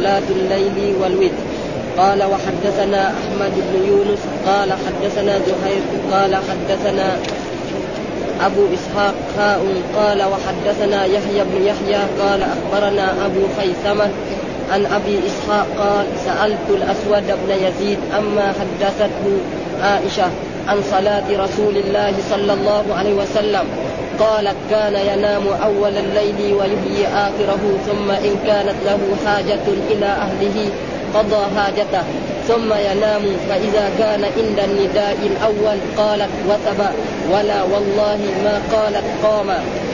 صلاة الليل والوتر. قال وحدثنا أحمد بن يونس قال حدثنا زهير قال حدثنا أبو إسحاق خاء قال وحدثنا يحيى بن يحيى قال أخبرنا أبو خيثمة عن أبي إسحاق قال سألت الأسود بن يزيد اما حدثته عائشة. عن صلاة رسول الله صلى الله عليه وسلم. قالت كان ينام أول الليل ويحيي آخره ثم إن كانت له حاجة إلى أهله قضى حاجته. ثم ينام فإذا كان عند النداء الأول قالت وثب ولا والله ما قالت قام.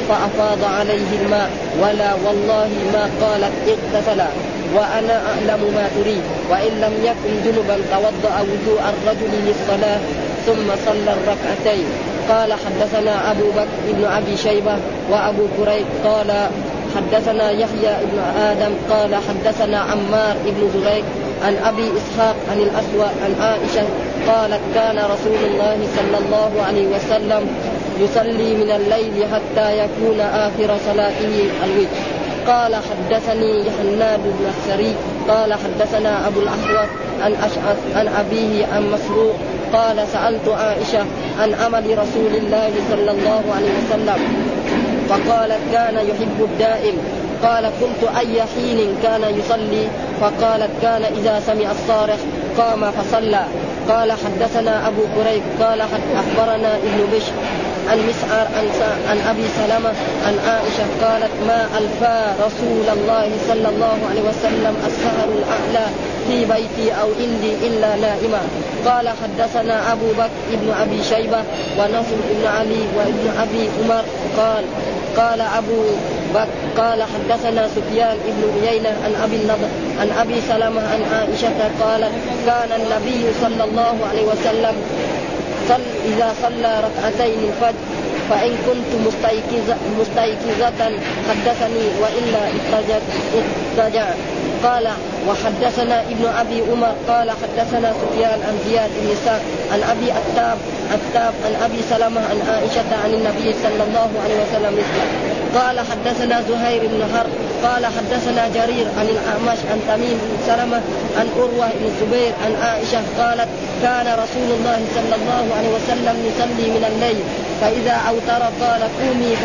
فأفاض عليه الماء ولا والله ما قالت اغتسل. وأنا أعلم ما تريد. وإن لم يكن جنبا توضأ وضوء الرجل للصلاة. ثم صلى الركعتين. قال حدثنا أبو بكر بن أبي شيبة وأبو كريب. قال حدثنا يحيى بن آدم. قال حدثنا عمار بن زريق عن أبي إسحاق عن الأسود عن عائشة قالت كان رسول الله صلى الله عليه وسلم يصلي من الليل حتى يكون آخر صلاته الوتر. قال حدثني حناد بن السري. قال حدثنا أبو الاحوص عن أشعث عن أبيه عن مسروق قال سألت عائشة عن عمل رسول الله صلى الله عليه وسلم. فقالت كان يحب الدائم. قال قلت أي حين كان يصلي؟ فقالت كان إذا سمع الصارخ قام فصلى. قال حدثنا أبو كريب قال أخبرنا ابن بشر عن مسعر عن, عن أبي سلمة عن عائشة قالت ما ألفى رسول الله صلى الله عليه وسلم السهر الأعلى في بيتي أو عندي إلا نائما قال حدثنا أبو بكر ابن أبي شيبة ونصر بن علي وابن أبي عمر. قال قال أبو بكر قال حدثنا سفيان بن عيينة عن أبي النضر عن أبي سلمة عن عائشة قالت كان النبي صلى الله عليه وسلم صل إذا صلى ركعتين الفجر فإن كنت مستيقظة, مستيقظة حدثني وإلا اضطجع قال وحدثنا ابن أبي عمر قال حدثنا سفيان عن زياد بن سعد عن أبي التاب التاب عن أبي سلمة عن عائشة عن النبي صلى الله عليه وسلم. مثله قال حدثنا زهير بن حرب قال حدثنا جرير عن الأعمش عن تميم بن سلمة عن أروة بن الزبير عن عائشة قالت كان رسول الله صلى الله عليه وسلم يصلي من الليل فإذا أوتر قال قومي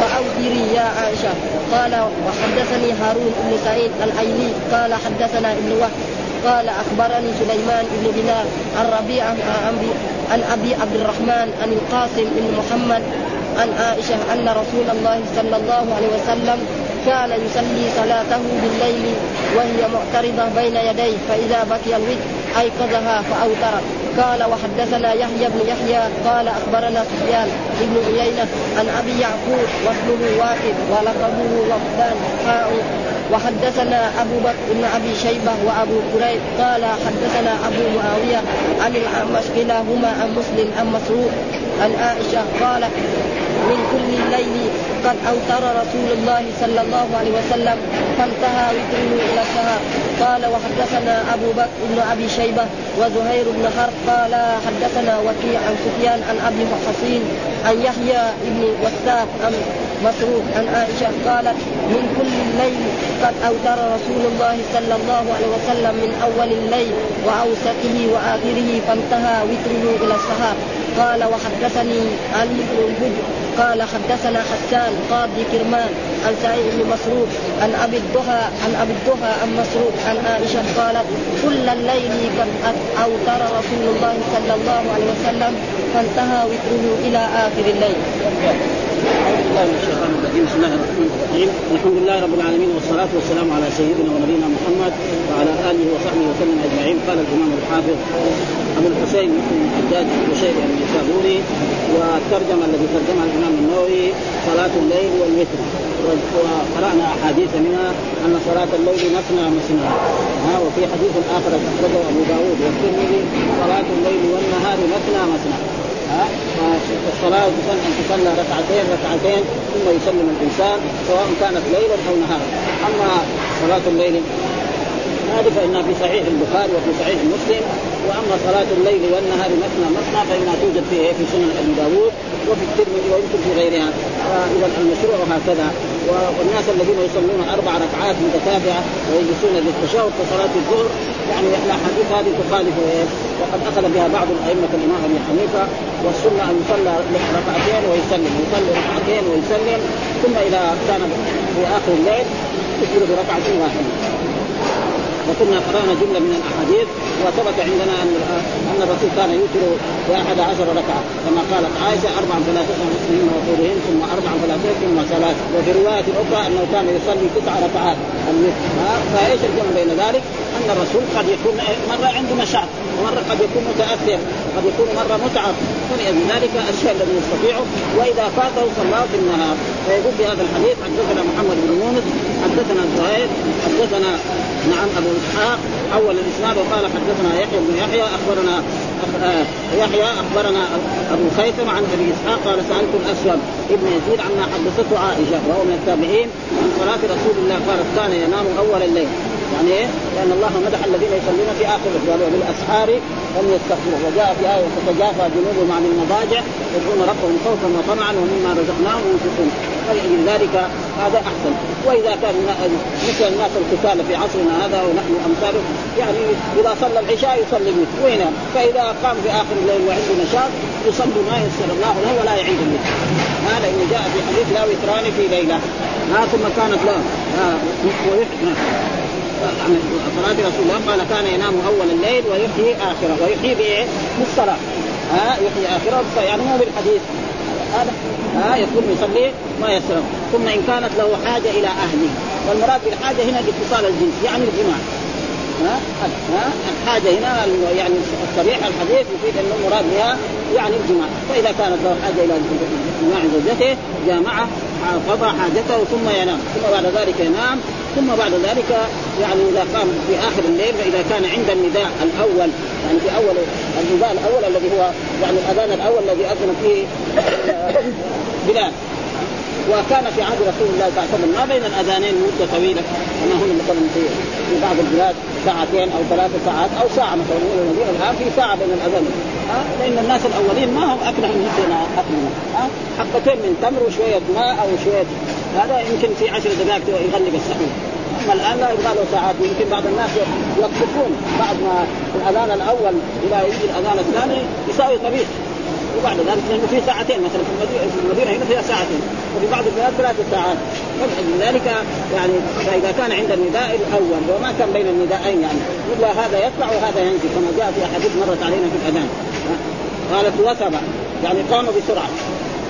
فأوتري يا عائشة. قال وحدثني هارون بن سعيد الأيلي قال حدثنا ابن وهب قال أخبرني سليمان بن بلال عن ربيعة عن أبي عبد الرحمن عن القاسم بن محمد عن عائشة أن رسول الله صلى الله عليه وسلم كان يصلي صلاته بالليل وهي معترضة بين يديه فإذا بكي الوتر أيقظها فأوترت. قال وحدثنا يحيى بن يحيى قال أخبرنا سفيان بن عيينة عن أبي يعقوب واسمه واحد ولقبه وفدان وحدثنا أبو بكر بن أبي شيبة وأبو كريب قال حدثنا أبو معاوية عن الأعمش كلاهما عن مسلم عن مسروق عن عائشة قالت من كل الليل قد أوتر رسول الله صلى الله عليه وسلم فانتهى وتره إلى السهر قال وحدثنا أبو بكر بن أبي شيبة وزهير بن حرب قال حدثنا وكيع عن سفيان عن أبي حصين عن يحيى بن وثاق عن مسروق عن عائشة قالت من كل الليل قد أوتر رسول الله صلى الله عليه وسلم من أول الليل وأوسطه وآخره فانتهى وتره إلى السهر قال وحدثني علي بن قال حدثنا حسان قاضي كرمان عن سعيد بن مسروق عن أبي الضحى عن أبي الضحى عن مسروق عن عائشة قالت كل الليل قد أوتر رسول الله صلى الله عليه وسلم فانتهى وتره إلى آخر الليل. بسم الله الرحمن الرحيم الحمد لله رب العالمين والصلاة والسلام على سيدنا ونبينا محمد وعلى آله وصحبه وسلم أجمعين قال الإمام الحافظ أبو الحسين بن حجاج بشير النيسابوري والترجمة الذي ترجمها الإمام النووي صلاة الليل والوتر وقرأنا أحاديث منها أن صلاة الليل مثنى مثنى. ها وفي حديث آخر أخرجه أبو داود. والترمذي صلاة الليل والنهار مثنى مثنى. فالصلاة أن تصلى ركعتين ركعتين ثم يسلم الإنسان سواء كانت ليلا أو نهارا. أما صلاة الليل هذه فإنها في صحيح البخاري وفي صحيح مسلم وأما صلاة الليل والنهار مثنى مثنى فإنها توجد في في سنن أبي داود وفي الترمذي ويمكن في غيرها. فإذا المشروع هكذا. والناس الذين يصلون أربع ركعات متتابعة ويجلسون للتشهد كصلاة الظهر يعني الاحاديث هذه تخالف وقد أخذ بها بعض الأئمة الإمام أبي حنيفة والسنة أن يصلى ركعتين ويسلم يصلي ركعتين ويسلم ثم إذا كان في آخر الليل يكبر بركعة واحدة. وكنا قرانا جملة من الأحاديث وثبت عندنا أن أن الرسول كان يوتر بأحد عشر ركعة. كما قالت عائشة اربعا تسمع مسلمين وطولهن ثم اربعا فلا ثم ثلاث. وفي رواية أخرى أنه كان يصلي تسع ركعات فإيش الجمع بين ذلك؟ أن الرسول قد يكون مرة عنده نشاط ومرة قد يكون متاثر وقد يكون مرة متعب. فلأجل ذلك الشيء الذي يستطيعه وإذا فاته صلاة في النهار فيقول في هذا الحديث حدثنا محمد بن يونس حدثنا زهير حدثنا نعم أبو إسحاق أول الإسناد وقال حدثنا يحيى بن يحيى أخبرنا آه، يحيى أخبرنا أبو خيثم عن أبي إسحاق قال سألت الأسود ابن يزيد عما حدثته عائشة وهو من التابعين عن صلاة رسول الله قالت كان ينام أول الليل. يعني إيه؟ لأن الله مدح الذين يصلون في آخر قال وبالأسحار هم يستغفرون وجاء في آية تتجافى جنوبهم عن المضاجع يدعون ربهم خوفا وطمعا ومما رزقناهم ينفقون. فلأجل ذلك هذا أحسن. وإذا كان مثل الناس القتال في عصرنا هذا ونحن أمثاله يعني إذا صلى العشاء يصلي الوتر. وينام فإذا قام في آخر الليل وعنده نشاط يصلي ما يسر الله له ولا يعيد الوتر. هذا انه جاء في حديث لا وتران في ليلة. ها ثم كانت لا. صلاة رسول الله قال كان ينام أول الليل ويحيي آخره ويحيي بإيه؟ بالصلاة. ها يحيي آخره. يعني مو بالحديث. هذا ها يكون يصلي ما يسر ثم إن كانت له حاجة إلى أهله. والمراد بالحاجة هنا الاتصال الجنس يعني الجماع. ها؟ ها؟ الحاجة هنا يعني الصريح الحديث يفيد انه المراد بها يعني الجماع. فإذا كانت له حاجة إلى جماع زوجته جامعه قضى حاجته ثم ينام. ثم بعد ذلك ينام. ثم بعد ذلك يعني إذا قام في آخر الليل فإذا كان عند النداء الأول يعني في أول النداء الأول الذي هو يعني الأذان الأول الذي أذن فيه بلال. وكان في عهد رسول الله صلى الله عليه وسلم. ما بين الأذانين مدة طويلة كما هنا مثلا في بعض البلاد ساعتين أو ثلاث ساعات أو ساعة مثلا. الان في ساعة بين الاذان ها لأن الناس الأولين ما هم اكلهم مثلنا اكلنا ها حبتين من تمر وشوية ماء أو شوية هذا يمكن في عشر دقائق يغلق السحور أما الآن لا يبغى له ساعات يمكن بعض الناس يقصفون بعد ما الأذان الأول إلى يجي الأذان الثاني يساوي طبيخ وبعد ذلك لأنه في ساعتين مثلا في المدينة في المدينة هنا فيها ساعتين. وفي بعض البلاد ثلاث ساعات. ذلك يعني فإذا كان عند النداء الأول وما كان بين النداءين يعني. الا هذا يطلع وهذا ينزل كما جاء في أحاديث مرت علينا في الأذان. قالت وثب يعني قام بسرعة.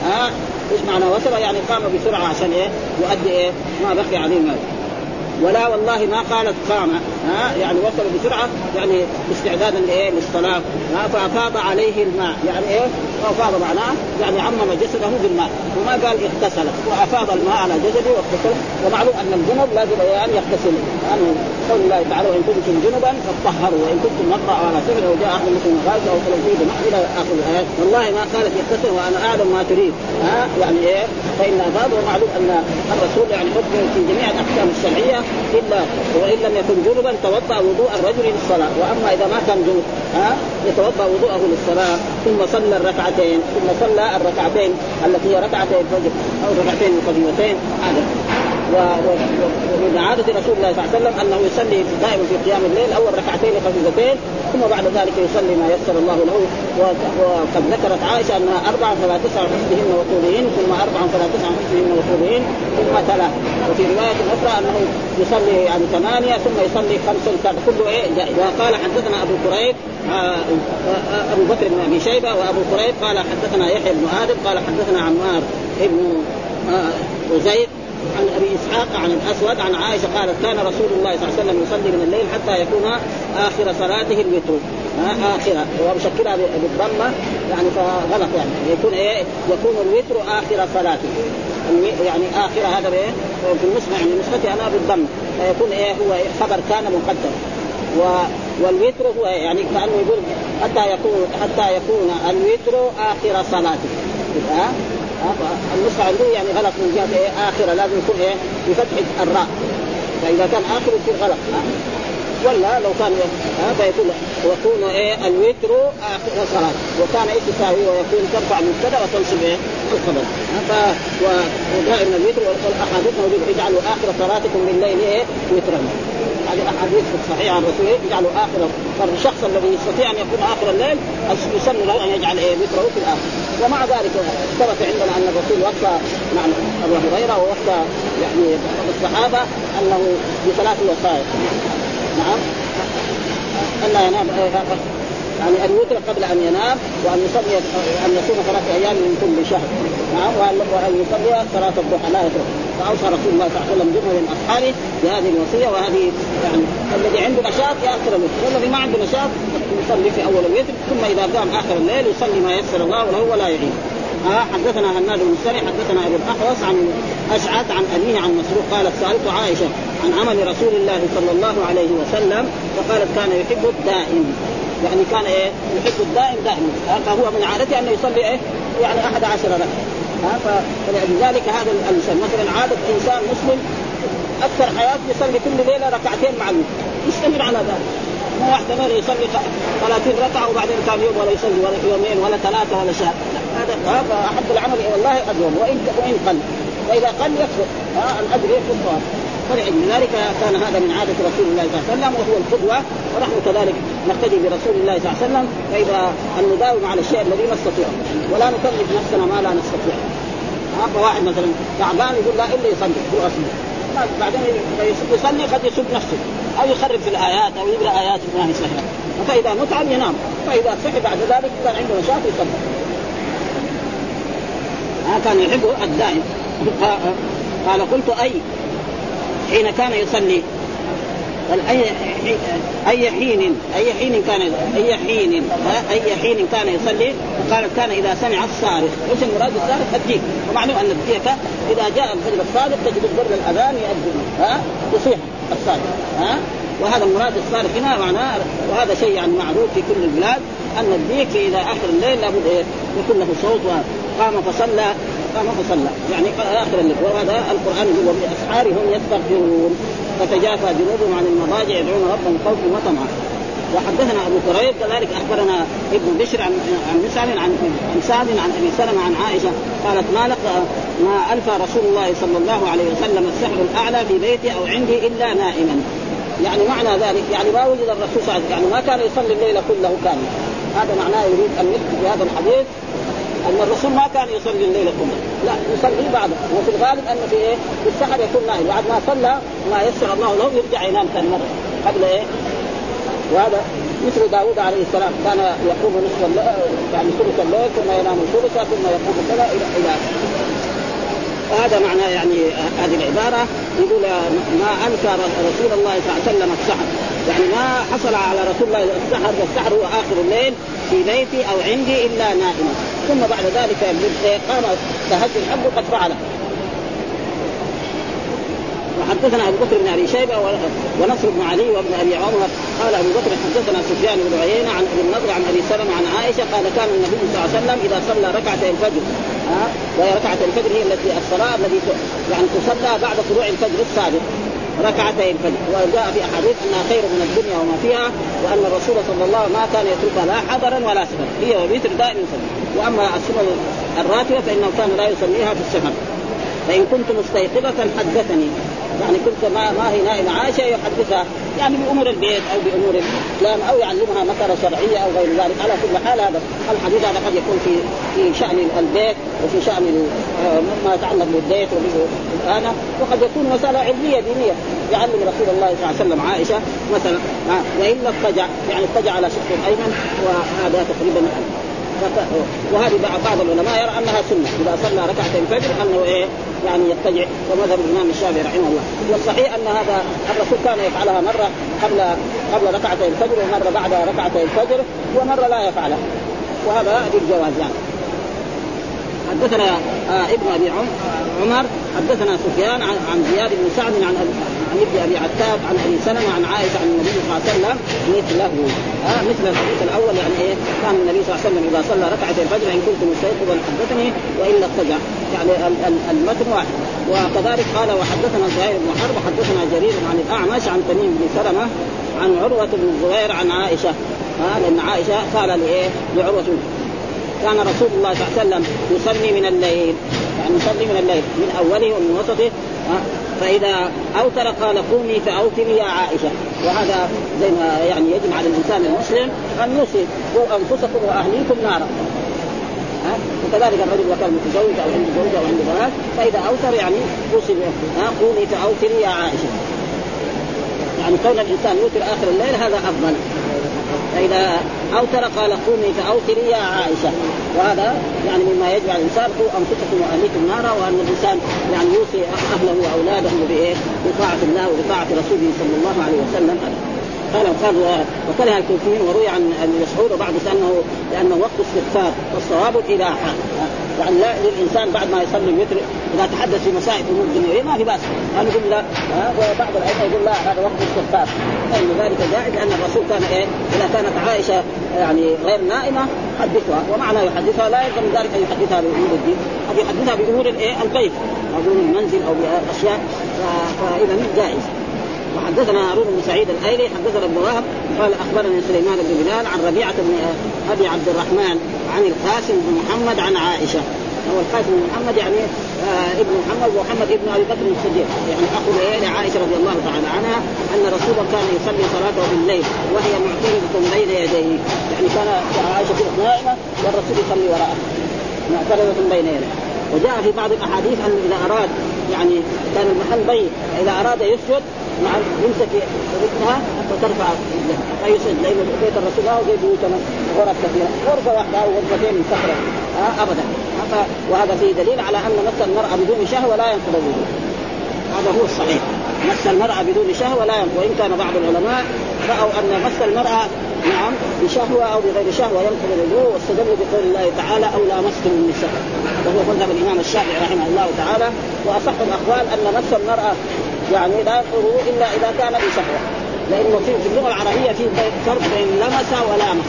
ها؟ إيش معنى وثب؟ يعني قام بسرعة عشان إيه؟ يؤدي إيه؟ ما بقي عليه ولا والله ما قالت قام. ها يعني وصل بسرعة يعني استعدادا لإيه؟ للصلاة. ها فأفاض عليه الماء. يعني إيه؟ افاض معناه يعني عمم جسده بالماء. وما قال اغتسل. وأفاض الماء على جسده واغتسل. ومعلوم أن الجنب لازم أن يغتسل. يعني قول الله تعالى وإن كنتم جنبا فطهروا وإن كنتم مرضى أو على سفر وجاء أحد منكم غائب أو فلو فيه بماء إلى آخر الآيات. والله ما قالت يغتسل وأنا أعلم ما تريد. ها يعني إيه؟ فإن أفاض. ومعلوم أن الرسول يعني حكم في جميع الأحكام الشرعية إلا وإن لم يكن جنبا توضا وضوء الرجل للصلاة وأما إذا ما كان جنب ها؟ يتوضأ وضوءه للصلاة ثم صلى الركعتين ثم صلى الركعتين التي هي ركعتي الفجر أو ركعتين القديمتين هذا. ومن عادة رسول الله صلى الله عليه وسلم أنه يصلي دائما في قيام الليل أول ركعتين خفيفتين ثم بعد ذلك يصلي ما يسر الله له. وقد ذكرت عائشة أنها أربع فلا تسع حسبهن وطولهن ثم أربع فلا تسع حسبهن وطولهن ثم ثلاث وفي رواية أخرى أنه يصلي يعني ثمانية ثم يصلي خمس كله إيه؟ وقال حدثنا أبو كريب آه، آه، أبو بكر بن أبي شيبة وأبو كريب قال حدثنا يحيى بن آدم قال حدثنا عمار بن وزيد آه، عن أبي إسحاق عن الأسود عن عائشة قالت كان رسول الله صلى الله عليه وسلم يصلي من الليل حتى يكون آخر صلاته الوتر. ها آخرة. ومشكلها بالضمة يعني فغلط يعني. يكون إيه؟ يكون الوتر آخر صلاته. يعني آخر هذا إيه في النسخة يعني نسختي أنا بالضم. فيكون إيه؟ هو خبر كان مقدم. و والوتر هو يعني كأنه يقول حتى يكون حتى يكون الوتر آخر صلاته. عندي يعني غلط من جهة إيه؟ آخرة لازم يكون إيه؟ بفتح الراء. فإذا كان آخر يصير غلط. ولا لو كان ها فيكون ويكون إيه؟ الوتر آخر صلاه وكان إيش تساوي ويكون ترفع المبتدا وتنصب إيه؟ الخبر ف ودائما الوتر والأحاديث موجوده اجعلوا آخر صلاتكم بالليل إيه؟ وترا. أحاديث صحيحه عن الرسول اجعلوا آخر فالشخص الذي يستطيع أن يكون آخر الليل يسن له أن يجعل إيه؟ وتره في الآخر. ومع ذلك ثبت عندنا أن الرسول وصى مع أبو هريرة ووصى يعني الصحابة أنه بثلاث وصايا. نعم. الا ينام يعني أن يوتر قبل أن ينام وأن يصلي أن يصوم ثلاثة أيام من كل شهر. نعم. وأن يصلي صلاة الضحى لا يترك. فأوصى رسول الله صلى الله عليه وسلم جمله من اصحابه بهذه الوصية وهذه يعني الذي عنده نشاط ياخر الوتر والذي ما عنده نشاط يصلي في أول الوتر ثم إذا قام آخر الليل يصلي ما يسر الله له ولا يعيد آه حدثنا هناد بن السري حدثنا أبو الاحوص عن أشعث عن أبيه عن مسروق قالت سألت عائشة عن عمل رسول الله صلى الله عليه وسلم فقالت كان يحب الدائم. يعني كان إيه؟ يحب الدائم دائما. فهو من عادته انه يصلي إيه؟ يعني أحد عشر ركعة. فلذلك هذا الانسان مثلا عادة إنسان مسلم أكثر حياته يصلي كل ليلة ركعتين مع يستمر على ذلك. مو واحد مره يصلي 30 ركعة وبعدين كان يوم ولا يصلي ولا يومين ولا ثلاثة ولا شهر. هذا فاحب العمل إلى الله ادوم وان وإن قل. وإذا قل يكفر. الأجر يكفر. فلذلك كان هذا من عادة رسول الله صلى الله عليه وسلم وهو القدوة ونحن كذلك نقتدي برسول الله صلى الله عليه وسلم فإذا أن نداوم على الشيء الذي نستطيعه ولا نكلف نفسنا ما لا نستطيع. فواحد مثلا تعبان يقول لا إلا يصلي هو أصلا بعدين يصلي قد يسب نفسه أو يخرب في الآيات أو يقرأ آيات ما هي صحيحة. فإذا متعب ينام فإذا صحي بعد ذلك كان عنده نشاط يصلي كان يحب الدائم. قال قلت أي؟ حين كان يصلي. أي أي حين أي حين كان أي حين أي حين كان يصلي؟ قالت كان إذا سمع الصارخ. إيش المراد بالصارخ؟ الديك ومعلوم أن الديك إذا جاء الفجر الصادق تجد البر الأذان يؤذن ها يصيح الصادق ها. وهذا المراد الصارخ هنا معناه وهذا شيء يعني معروف في كل البلاد أن الديك إذا آخر الليل لابد إيه؟ يكون له صوت قام فصلى. قام فصلى يعني آخر الليل وهذا القرآن يقول وبالاسحار هم يستغفرون. فتجافى جنوبهم عن المضاجع يدعون ربهم خوفا وطمعا. وحدثنا أبو كريب كذلك أخبرنا ابن بشر عن عن مسعد عن عن سعد عن أبي سلمة عن عائشة. قالت ما لقى ما ألفى رسول الله صلى الله عليه وسلم السحر الأعلى في بيتي أو عندي إلا نائما. يعني معنى ذلك يعني ما وجد الرسول صلى الله عليه وسلم يعني ما كان يصلي الليل كله كاملا هذا معناه يريد أن يكتب هذا الحديث أن الرسول ما كان يصلي الليل كله. لا يصلي بعده. وفي الغالب أن في إيه؟ في السحر يكون نائم بعد ما صلى ما يسر الله له يرجع ينام ثاني مرة. قبل إيه؟ وهذا مثل داوود عليه السلام. كان يقوم نصف الليل يعني ثلث الليل ثم ينام ثلثا ثم يقوم كذا إلى إلى وهذا معنى يعني هذه العبارة يقول ما أنكر رسول الله صلى الله عليه وسلم السحر. يعني ما حصل على رسول الله السحر والسحر هو آخر الليل في بيتي أو عندي إلا نائما ثم بعد ذلك قام تهجد حقه قد فعله. وحدثنا أبو بكر بن أبي شيبة ونصر بن علي وابن أبي عمر قال أبو بكر حدثنا سفيان بن عيينة عن أبي النضر عن أبي سلمة عن عائشة قال كان النبي صلى الله عليه وسلم إذا صلى ركعتي الفجر. ها وهي ركعة الفجر هي التي الصلاة التي يعني تصلى بعد طلوع الفجر الصادق ركعتي الفجر. وجاء في أحاديث إنها خير من الدنيا وما فيها وأن الرسول صلى الله عليه وسلم ما كان يتركها لا حضرا ولا سفرا. هي وبيتر دائما يصلي وأما السنن الراتبة فإنه كان لا يصليها في السفر. فإن كنت مستيقظة حدثني. يعني كنت ما ما هي نائمه عائشة يحدثها يعني بأمور البيت أو بأمور الإسلام أو يعلمها مساله شرعية أو غير ذلك. على كل حال هذا الحديث هذا قد يكون في في شأن البيت وفي شأن ما يتعلق بالبيت وبالآنة وقد يكون مسألة علمية دينية. يعلم رسول الله صلى الله عليه وسلم عائشة مثلا والا اضطجع يعني اضطجع على شق الايمن وهذا تقريبا وهذه بعض العلماء يرى أنها سنة. إذا صلى ركعتين الفجر أنه إيه يعني يضطجع ومذهب الإمام الشافعي رحمه الله. والصحيح أن هذا الرسول كان يفعلها مرة قبل قبل ركعتي الفجر ومرة بعد ركعتي الفجر ومرة لا يفعلها. وهذا للجواز يعني. حدثنا آه ابن ابي عمر حدثنا سفيان عن, زياد بن سعد عن عن ابن أبي عتاب عن أبي سلمة عن عائشة عن النبي صلى الله عليه وسلم مثله. آه مثل الحديث الأول يعني إيه كان النبي صلى الله عليه وسلم إذا صلى ركعتين الفجر إن كنت مستيقظا حدثني وإلا اضطجع. يعني المتن واحد. وكذلك قال وحدثنا زهير بن حرب وحدثنا جرير عن الأعمش عن تميم بن سلمة عن عروة بن الزبير عن عائشة. ها لأن عائشة قال لايه؟ لعروة كان رسول الله صلى الله عليه وسلم يصلي من الليل. يعني يصلي من الليل من أوله ومن وسطه. فإذا أوتر قال قومي فاوتري يا عائشة. وهذا زي ما يعني يجب على الإنسان المسلم أن يوصي أنفسكم وأهليكم نارا. وكذلك الرجل وكان متزوج أو عنده زوجة أو عنده بنات فإذا أوتر يعني يوصي قومي فاوتري يا عائشة. يعني كون الإنسان يوتر آخر الليل هذا أفضل. فإذا أوتر قال قومي فاوتري يا عائشة. وهذا يعني مما يجب على الإنسان قوا أنفسكم وأهليكم نارا وأن الإنسان يعني يوصي أهله وأولاده بإيه؟ بطاعة الله وبطاعة رسوله صلى الله عليه وسلم. قال قال وكره الكوفيين وروي عن ابن مسعود وبعض انه لأنه وقت استغفار والصواب الإباحة. يعني لا للإنسان بعد ما يصلي الوتر إذا تحدث في مسائل أمور دنيوية ما في بأس. قال يقول لا وبعض الائمه يقول لا هذا وقت استغفار فان ذلك جائز لأن الرسول كان إيه؟ إذا كانت عائشة يعني غير نائمة حدثها ومعنى يحدثها لا يلزم ذلك أن يحدثها بأمور الدين. قد يحدثها بأمور الإيه؟ البيت أو المنزل أو بأشياء. فإذا جائز. وحدثنا هارون بن سعيد الأيلي حدثنا ابن وهب قال اخبرني سليمان بن بلال عن ربيعة بن أبي عبد الرحمن عن القاسم بن محمد عن عائشة. هو القاسم بن محمد يعني آه ابن محمد ومحمد ابن أبي بكر الصديق. يعني أخو لعائشه رضي الله تعالى عنها أن رسولا كان يصلي صلاته بالليل وهي معترضه بين يديه. يعني كان عائشة نائمه والرسول يصلي وراءه. معترضه بين يديه. وجاء في بعض الأحاديث انه إذا أراد يعني كان المحل ضيق إذا أراد يسجد نعم يمسك رجلها وترفع رجلها فيسجد لأنه بيت الرسول الله زي بيوتنا غرف كثيرة. غرفة واحدة أو غرفتين من صخره آه ابدا. وهذا فيه دليل على أن مس المرأة بدون شهوة لا ينقض الوضوء هذا هو الصحيح. مس المرأة بدون شهوة لا ينقض. وإن كان بعض العلماء رأوا أن مس المرأة نعم بشهوة أو بغير شهوة ينقض الوضوء واستدلوا بقول الله تعالى أو لامستم النساء وهو مذهب الإمام الشافعي رحمه الله تعالى. وأصح الأقوال أن مس المرأة يعني لا ينقض إلا إذا كان بشهوة لأنه في اللغة العربية في فرق بين لمس ولامس.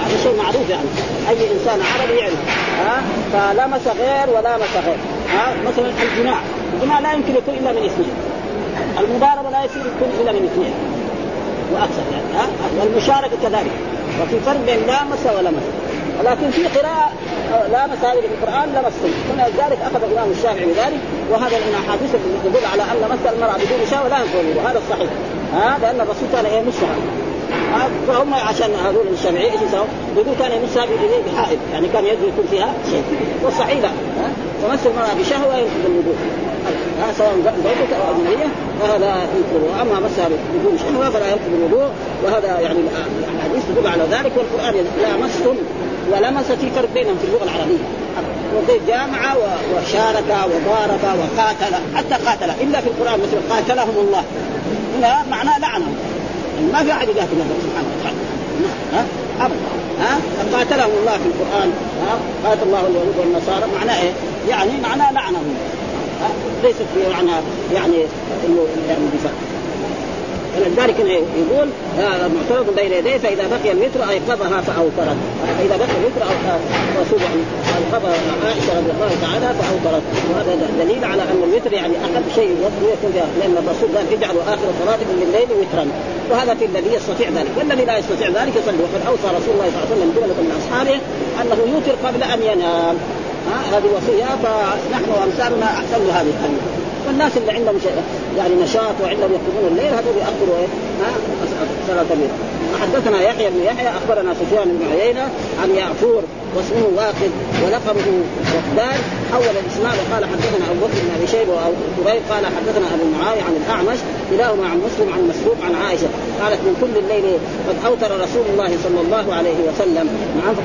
هذا شيء معروف يعني. أي إنسان عربي يعرف. ها؟ فلمس غير ولامس غير. ها؟ مثلا الجماع الجماع لا يمكن يكون إلا من اثنين. المضاربة لا يصير يكون إلا من اثنين. وأكثر يعني. ها؟ والمشاركة كذلك. وفي فرق بين لامس ولمس. ولكن في قراءة لامس هذه في القرآن لمستم ذلك أخذ الإمام الشافعي بذلك وهذا من أحاديث تدل على أن مس المرأة بدون شهوة لا ينقض وهذا الصحيح ها؟ لأن الرسول كان يمسها فهم عشان هذول الشافعية إيش يسووا؟ يقول كان يمسها بيديه بحائل يعني كان يده يكون فيها شيء. والصحيح لا ومس المرأة بشهوة ينقض الوضوء ها سواء زوجته أو أجنبية فهذا ينقض واما مسها بدون شهوه فلا ينقض الوضوء. وهذا يعني الاحاديث تدل على ذلك والقرآن لامستم ولمس في فرق بينهم في اللغة العربية. وزي جامع وشارك وضارب وقاتل حتى قاتل. إلا في القرآن مثل قاتلهم الله. هنا معناه لعنهم ما في أحد يقاتل الله سبحانه وتعالى. ها؟ أبدا. ها؟ قاتلهم الله في القرآن. ها؟ قاتل الله اليهود والنصارى. معناه إيه؟ يعني معناه لعنهم ليست في معنى يعني إنه يعني دفاع فلذلك يقول معترض بين يديه فإذا بقي الوتر أيقظها فاوترت فإذا بقي الوتر الرسول يعني أيقظ عائشة رضي الله تعالى فاوترت وهذا دليل على أن الوتر يعني أقل شيء يكون لأن الرسول قال اجعلوا آخر صلاتكم بالليل وترا. وهذا في الذي يستطيع ذلك. والذي لا يستطيع ذلك يصلي. وقد أوصى رسول الله صلى الله عليه وسلم جمله من أصحابه أنه يوتر قبل أن ينام. هذه وصيه فنحن وامثالنا أحسن هذه الكلمة والناس اللي عندهم شيء. يعني نشاط وعندهم يقومون الليل هذول ياخروا إيه؟ صلاه الليل. حدثنا يحيى بن يحيى أخبرنا سفيان بن عيينة عن يعفور واسمه واقد ولقبه وقدان حول الاسماء وقال حدثنا أبو بكر بن أبي شيبة أو كريب قال حدثنا أبو معاوية عن الأعمش كلاهما عن مسلم عن مسروق عن عائشة. قالت من كل الليل قد أوتر رسول الله صلى الله عليه وسلم.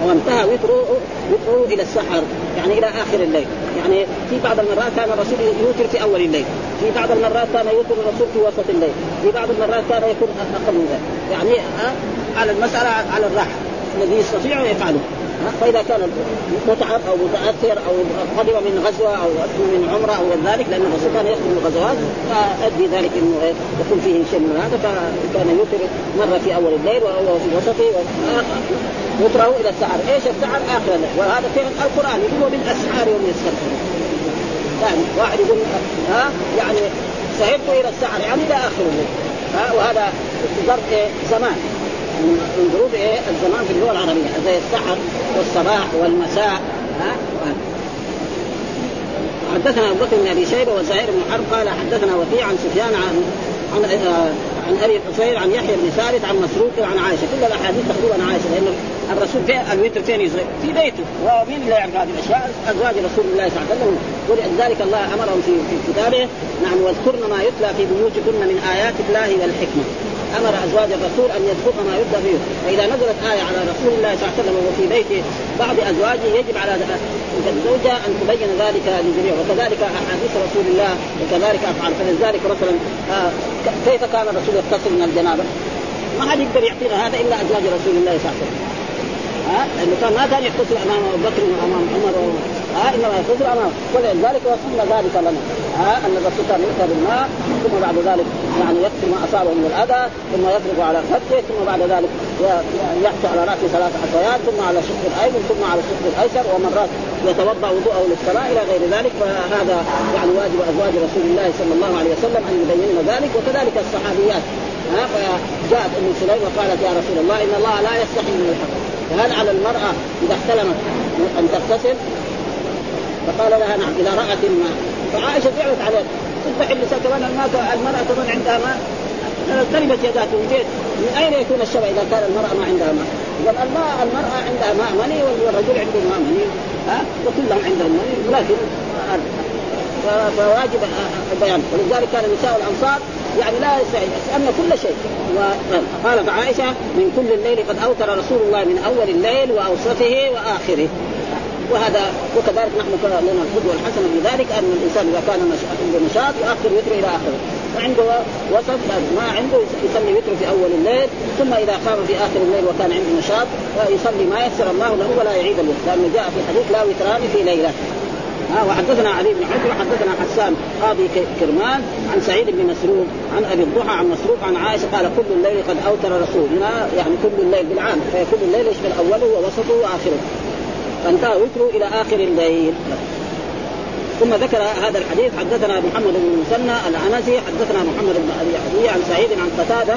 وانتهى وتره وتره إلى السحر يعني إلى آخر الليل. يعني في بعض المرات كان الرسول يوتر في أول الليل. في بعض المرات كان يوتر الرسول في وسط الليل. في بعض المرات كان يكون أقل من ذلك. يعني على المسألة على الراحة. الذي يستطيع يفعله. فإذا كان متعب أو متأثر أو قدم من غزوة أو من عمرة أو ذلك لأن الرسول كان يخرج من الغزوات فأدي ذلك إنه يكون فيه شيء من هذا فكان يوتر مرة في أول الليل وفي وسطه. يتره إلى السحر، إيش السحر؟ آخر الليل. وهذا في القرآن. يقول وبالاسحار هم يستغفرون. يعني واحد يقول ها؟ يعني سهرت إلى السحر يعني إلى اخر الليل ها وهذا ظرف إيه زمان. من ظروف إيه؟ الزمان في اللغة العربية زي السحر والصباح والمساء. ها حدثنا أبو بكر بن أبي شيبة وزهير بن حرب قال حدثنا وكيع عن سفيان عن عن آه، عن أبي حسين عن يحيى بن ثابت عن مسروق عن عائشة. كل الأحاديث تقول عن عائشة لأن الرسول فين؟ الوتر فين يصلي؟ في بيته. ومين اللي يعرف هذه الأشياء؟ أزواج رسول الله صلى الله عليه وسلم. ولذلك الله أمرهم في في كتابه نعم واذكرن ما يتلى في بيوتكن من آيات الله والحكمة. أمر أزواج الرسول أن يذكرن ما يتلى فيه. فإذا نزلت آية على رسول الله صلى الله عليه وسلم وهو في بيت بعض ازواجه يجب على الزوجه أن تبين ذلك للجميع. وكذلك أحاديث رسول الله وكذلك أفعال. فلذلك مثلا آه كيف كان الرسول يغتسل من الجنابة؟ ما حد يقدر يعطينا هذا إلا أزواج رسول الله صلى الله عليه وسلم. ها؟ لأنه كان ما كان يغتسل أمام ابو بكر وأمام عمر ها؟ إنما يغتسل امام ولذلك وصلنا ذلك لنا. ها؟ أن الرسول كان يؤتى بالماء ثم بعد ذلك يعني يكفي ما أصابه من الأذى ثم يفرغ على خده ثم بعد ذلك يحث على رأسه ثلاث حصيات ثم على الشق الأيمن ثم على الشق الأيسر ومرات يتوضأ وضوءه للصلاة إلى غير ذلك. فهذا يعني واجب أزواج رسول الله صلى الله عليه وسلم أن يبينن ذلك وكذلك الصحابيات. ها؟ فجاءت أم سليم وقالت يا رسول الله إن الله لا يستحي من الحق. فهل على المرأة إذا احتلمت أن تغتسل؟ فقال لها نعم اذا رات الماء فعائشة زعلت عليه. تصبح النساء كمان الماء المرأة كمان عندها ماء تربت يداه البيت. من أين يكون الشبع إذا كان المرأة ما عندها ماء؟ اذا الماء المرأة عندها ماء مني والرجل عنده ماء مني. ها؟ وكلهم عندهم مني. لكن فواجب البيان. ولذلك كان نساء الانصار يعني لا يسألن كل شيء. وقالت عائشه من كل الليل قد أوتر رسول الله من أول الليل وأوسطه وآخره. وهذا وكذلك نحن لنا القدوه الحسنه في ذلك أن الإنسان إذا كان عنده نشاط يؤخر وتر إلى آخره. وعنده وسط ما عنده يصلي وتر في أول الليل ثم إذا قام في آخر الليل وكان عنده نشاط يصلي ما يسر الله له ولا يعيد الوتر. لأنه جاء في حديث لا وتران في ليلة. وحدثنا علي بن حجر حدثنا حسان قاضي كرمان عن سعيد بن مسروق عن أبي الضحى عن مسروق عن عائشة قال كل الليل قد أوتر رسولنا يعني كل الليل بالعام فكل الليل يشمل اوله ووسطه وآخره. فانتهى وتره إلى آخر الليل. ثم ذكر هذا الحديث حدثنا محمد بن المثنى العنزي حدثنا محمد بن أبي عدي عن سعيد عن قتادة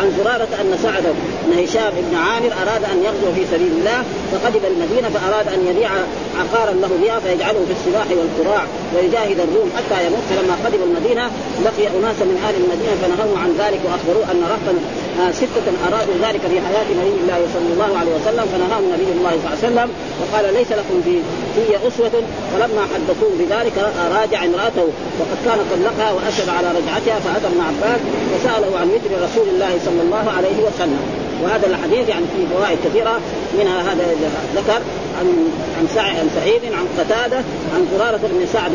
عن زرارة أن سعد بن هشام بن عامر أراد أن يغزو في سبيل الله فقدم المدينة فأراد أن يبيع عقارا له بها فيجعله في السباح والقراع ويجاهد الروم حتى يموت فلما قدم المدينة لقي أناسا من أهل المدينة فنهوا عن ذلك وأخبروه أن رهطا ستة أرادوا ذلك في حياة نبي الله صلى الله عليه وسلم فنهاهم نبي الله صلى الله عليه وسلم وقال ليس لكم في في أسوة. فلما حدثوه بذلك راجع امرأته وقد كان طلقها وأشر على رجعتها فأتى ابن عباس وسأله عن وتر رسول الله صلى الله عليه وسلم. وهذا الحديث يعني فيه فوائد كثيرة منها هذا ذكر عن عن سعيد عن قتادة عن زرارة بن سعد.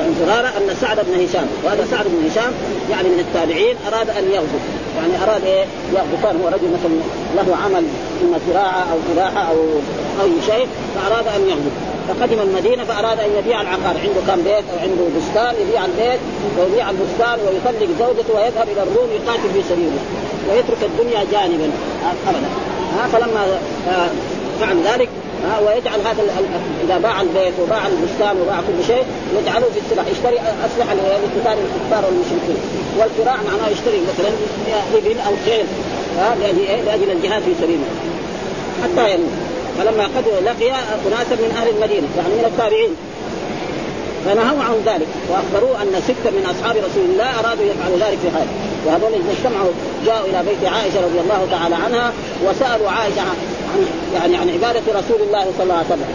عن زرارة أن سعد بن هشام وهذا سعد بن هشام يعني من التابعين أراد أن يغزو. يعني أراد إيه؟ يغزو. كان هو رجل مثلا له عمل إما زراعة أو فلاحة أو أي شيء فأراد أن يغزو. فقدم المدينة فأراد أن يبيع العقار. عنده كم بيت؟ أو عنده بستان يبيع البيت ويبيع البستان ويطلق زوجته ويذهب إلى الروم يقاتل في سبيل الله ويترك الدنيا جانبا. ابدا. ها فلما آه، فعل ذلك ها ويجعل هذا إذا باع البيت وباع البستان وباع كل شيء يجعله في السلاح. يشتري اسلحه لقتال الكفار والمشركين. والكراع معناه يشتري مثلا إبل أو خيل ها لأجل الجهاد في سبيل حتى يموت فلما قدر لقي اناسا من أهل المدينة يعني من التابعين فنهوا عن ذلك واخبروه أن ستة من أصحاب رسول الله أرادوا يفعلوا ذلك في حاله وهذول اذا اجتمعوا جاءوا إلى بيت عائشة رضي الله تعالى عنها وسألوا عائشة عن يعني عن عبادة رسول الله صلى الله عليه وسلم.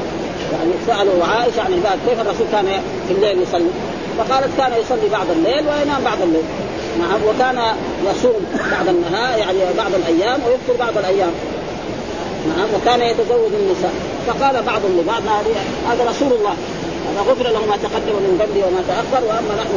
يعني سألوا عائشة عن عبادة كيف الرسول كان في الليل يصلي؟ فقالت كان يصلي بعض الليل وينام بعض الليل. نعم وكان يصوم بعض النهار يعني بعض الأيام ويفطر بعض الأيام. نعم وكان يتزوج النساء. فقال بعضهم لبعض هذا رسول الله. هذا غفر له ما تقدم من ذنبه وما تأخر وأما نحن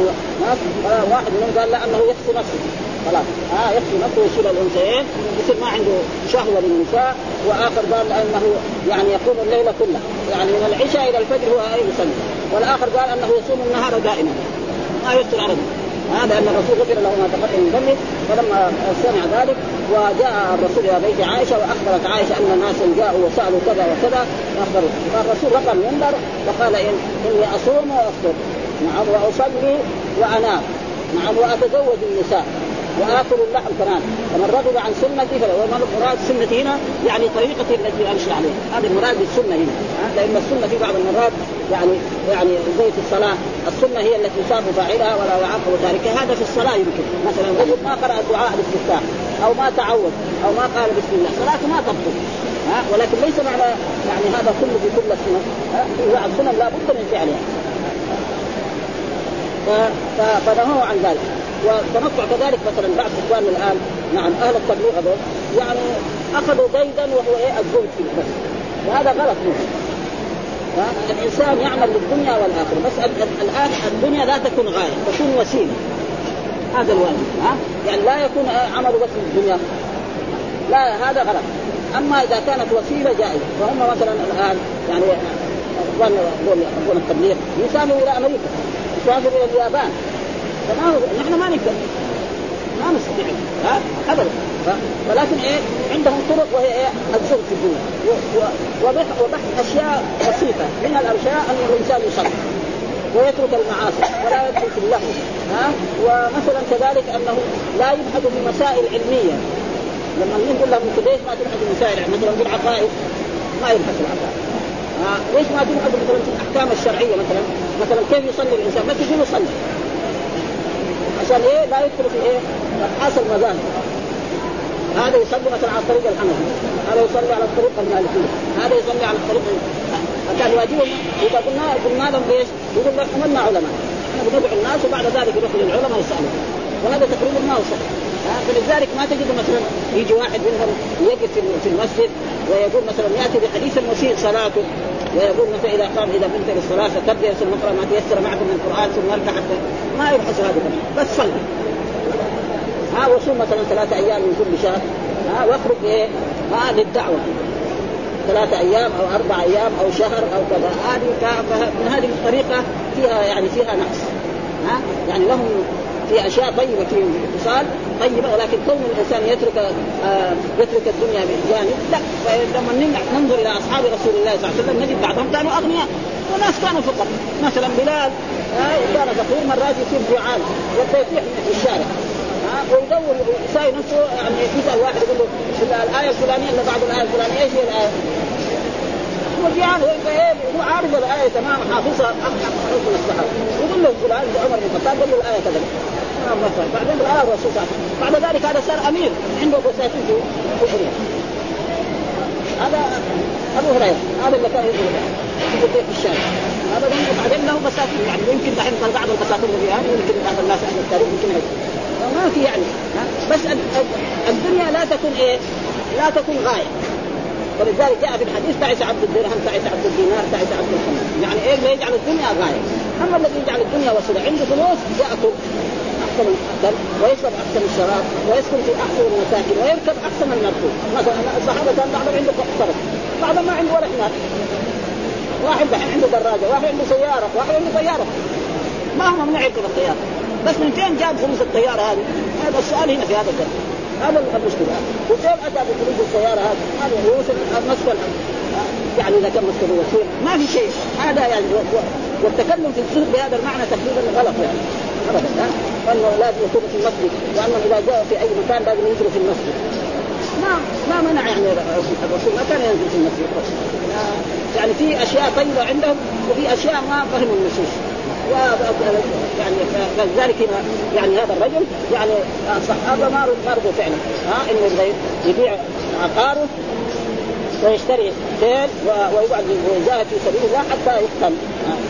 واحد منهم قال لا أنه يخفي نفسه. خلاص. آه يخفي نفسه ويشيل الأنثيين يصير ما عنده شهوة للنساء. وآخر قال أنه يعني يقوم الليل كله. يعني من العشاء إلى الفجر هو يصلي. والآخر قال أنه يصوم النهار دائما. ما يفطر ابدا. هذا ان الرسول غفر له ما تقدم من ذنبه. فلما سمع ذلك وجاء الرسول إلى بيت عائشة وأخبرت عائشة أن ناسا جاءوا وسألوا كذا وكذا. فأخبروا. فالرسول رقى المنبر وقال إن إني أصوم وأفطر. نعم وأصلي وأنام. نعم وأتزوج النساء. واكل اللحم كمان فمن رغب عن سنتي فلا. المراد سنتي هنا؟ يعني طريقتي التي أمشي عليها. هذا المراد بالسنة هنا. لأن السنة في بعض المرات يعني يعني زي في الصلاة. السنة هي التي يصاب فاعلها ولا يعاقب تاركها هذا في الصلاة يمكن. مثلا رجل ما قرأ دعاء الاستفتاح أو ما تعود. أو ما قال بسم الله. صلاته ما تبطل. ها؟ ولكن ليس معنى يعني هذا كله في كل السنن في السنن لابد من فعلها. فنهوا عن ذلك. والتنطع كذلك مثلا بعض إخواننا الآن نعم أهل التبليغ هذول يعني أخذوا قيدا وهو إيه الزهد فيه بس. وهذا غلط منه الإنسان يعمل للدنيا والآخرة. بس الآن الدنيا لا تكون غاية تكون وسيلة. هذا الواجب ها؟ يعني لا يكون عمله بس للدنيا. لا هذا غلط. أما إذا كانت وسيلة جائزة فهم مثلا الآن يعني إخواننا يقولون التبليغ يسافروا إلى أمريكا يسافروا إلى اليابان. فما نحن ما نقدر. ما نستطيع. ها؟ ابدا. ولكن إيه؟ عندهم طرق وهي إيه؟ الزهد في الدنيا. وبحث وبحث أشياء بسيطة. من الاشياء أن الإنسان يصلي. ويترك المعاصي. ولا يدخل في اللهو. ها؟ ومثلا كذلك أنه لا يبحث في مسائل علمية. لما نقول لهم أنت ليش ما تبحث في مسائل مثلا في العقائد ما يبحث في العقائد. آه ليش ما تبحث مثلا في الأحكام الشرعية مثلا؟ مثلا كيف يصلي الإنسان؟ بس يقول يصلي. عشان إيه؟ لا يدخل في إيه؟ ابحاث المذاهب هذا يصلي مثلا على الطريق الحنفي. هذا يصلي على الطريق المالكية. هذا يصلي على الطريق فكان واجبهم اذا قلنا قلنا لهم إيش؟ يقول لك علماء. إحنا بندعو الناس وبعد ذلك يروح للعلماء يسالوا وهذا تقريبا ما هو صحيح فلذلك ما تجد مثلا يجي واحد منهم يقف في المسجد ويقول مثلا يأتي بحديث المسيء صلاته ويقول مثلا إذا قام إذا قمت للصلاة فكبر ثم أقرأ ما تيسر معكم من القرآن ثم أركع حتى ما يبحث هذا بس صلي. ها وصوم مثلا ثلاثة أيام من كل شهر. ها واخرج إيه؟ ها للدعوة. ثلاثة أيام أو أربع أيام أو شهر أو كذا. هذه من هذه الطريقة فيها يعني فيها نقص. ها يعني لهم في أشياء طيبة في اتصال طيبة ولكن كون الإنسان يترك آه يترك الدنيا بجانب لا. لما ننظر إلى أصحاب رسول الله صلى الله عليه وسلم نجد بعضهم كانوا أغنياء. وناس كانوا فقراء. مثلا بلال آه فقير مرات يصير جوعان يطيح في الشارع. آه ويدور يساوي نفسه يعني يسأل واحد يقول له الآية الفلانية الا بعد الآية الفلانية؟ إيش هي الآية؟ هو عارف الايه تمام حافظها حافظ الصحابه يقول له فلان عمر بن الخطاب قال له الايه كذا بعدين راى الرسول صلى الله عليه وسلم بعد ذلك هذا صار امير عنده بساتين في هذا ابو هريره هذا اللي كان يقول في الشارع هذا بعدين له بساتين يعني يمكن دحين بعض البساتين اللي فيها يمكن بعض الناس عند التاريخ يمكن ما في يعني بس الدنيا لا تكون إيه؟ لا تكون غايه ولذلك جاء في الحديث تعس عبد الدرهم تعس عبد الدينار تعس عبد الخمس. يعني إيه اللي يجعل الدنيا غاية؟ أما الذي يجعل الدنيا وسيلة عنده فلوس ياكل أحسن الاكل ويشرب أحسن الشراب ويسكن في أحسن المساكن ويركب أحسن المركوب مثلا الصحابة كان بعضهم عنده فرس بعضهم ما عنده ولا حمار. واحد دحين عنده دراجة واحد عنده سيارة واحد عنده طيارة. ما هو ممنوع يركب الطياره بس من فين جاب فلوس الطيارة هذه؟ هذا السؤال هنا في هذا الدرس. هذا المشكلة. وكيف أتى بفلوس السيارة هذه؟ هذا فلوس المسكن يعني إذا كان مسكن وسيله ما في شيء. هذا يعني والتكلم في الزهد بهذا المعنى تقريبا غلط يعني. ابدا انه لازم يكون في المسجد وانه إذا جاء في أي مكان لازم ينزلوا في المسجد ما ما منع يعني الرسول ما كان ينزل في المسجد يعني في أشياء طيبة عندهم وفي أشياء ما فهموا النصوص يعني فلذلك يعني هذا الرجل يعني الصحابه ما رضوا فعلا. ها إنه يبيع عقاره ويشتري خيل ويقعد ويجاهد في سبيل الله حتى يقتل.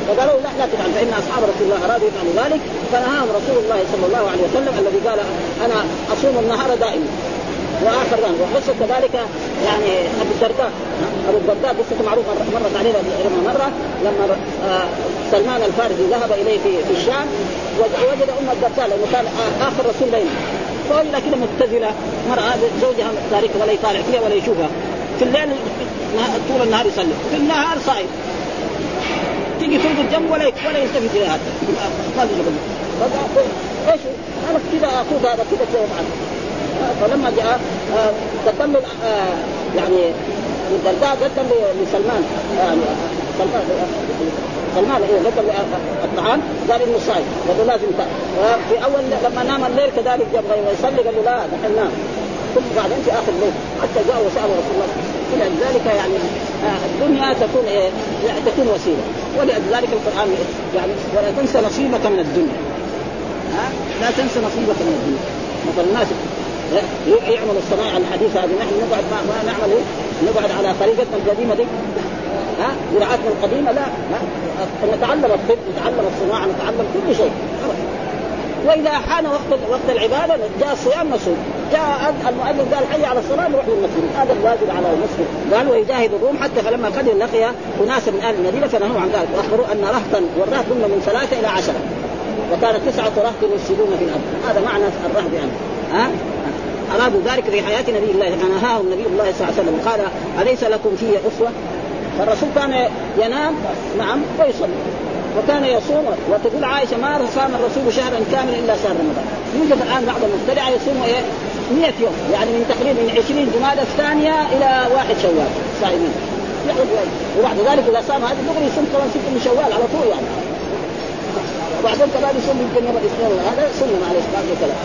فقالوا لا لا تفعل فإن أصحاب رسول الله ارادوا يفعلوا ذلك فنهاهم رسول الله صلى الله عليه وسلم الذي قال أنا أصوم النهار دائما وآخر ذلك وقصه كذلك يعني أبو الدرداء. أبو الدرداء قصته معروفة مرت علينا مرة لما آه، سلمان الفارسي ذهب إليه في الشام ووجد أم الدرداء لأنه كان آخر رسول بينه. فوجد كده مبتذلة مرأة زوجها تارك ولا يطالع فيها ولا يشوفها. في الليل طول النهار يصلي. في النهار صايم. تيجي فوق الجنب ولا ولا يلتفت إلى هذا. ما إيش أنا كذا اخذ هذا كذا فلما جاء قدم آه يعني الدرداء قدم لسلمان يعني سلمان سلمان إذا قدم الطعام قال إنه صايم قال له لازم تاكل في أول لما نام الليل كذلك يبغى يصلي قال له لا نحن نام. ثم بعدين في آخر الليل حتى جاء وسأل رسول الله. ولذلك يعني آه، الدنيا تكون إيه؟ يعني تكون وسيلة. ولذلك القرآن يعني ولا تنسى نصيبك من الدنيا. ها؟ لا تنسى نصيبك من الدنيا. مثلا الناس يعمل الصنايع الحديثة هذه. نحن نقعد ما, ما نعمل إيه؟ نقعد على طريقتنا القديمة دي. ها؟ زراعتنا القديمة لا. نتعلم الطب نتعلم الصناعة نتعلم كل شيء. وإذا حان وقت وقت العبادة جاء الصيام نصوم جاء المؤذن قال حي على الصلاة نروح للمسجد. هذا الواجب على المسلم. قال ويجاهد الروم حتى فلما قدم لقي اناس من أهل المدينة فنهوا عن ذلك. وأخبروا أن رهطا والرهط من ثلاثة إلى عشرة. وكانت تسعة رهط يفسدون في الأرض. هذا معنى الرهط يعني. ها؟ أرادوا ذلك في حياة نبي الله فنهاهم نبي الله صلى الله عليه وسلم. قال أليس لكم في أسوة؟ فالرسول كان ينام نعم ويصلي. وكان يصوم وتقول عائشة ما صام الرسول شهرا كاملا إلا شهر رمضان. يوجد الآن بعض المبتدعة يصوم إيه؟ 100 يوم يعني من تقريبا من 20 جمادى الثانية إلى واحد شوال صائمين. وبعد ذلك إذا صام هذا دغري يصوم كمان ست من شوال على طول يعني. وبعدين كمان يصوم يمكن يوم الاثنين هذا سنه معلش بعد الكلام.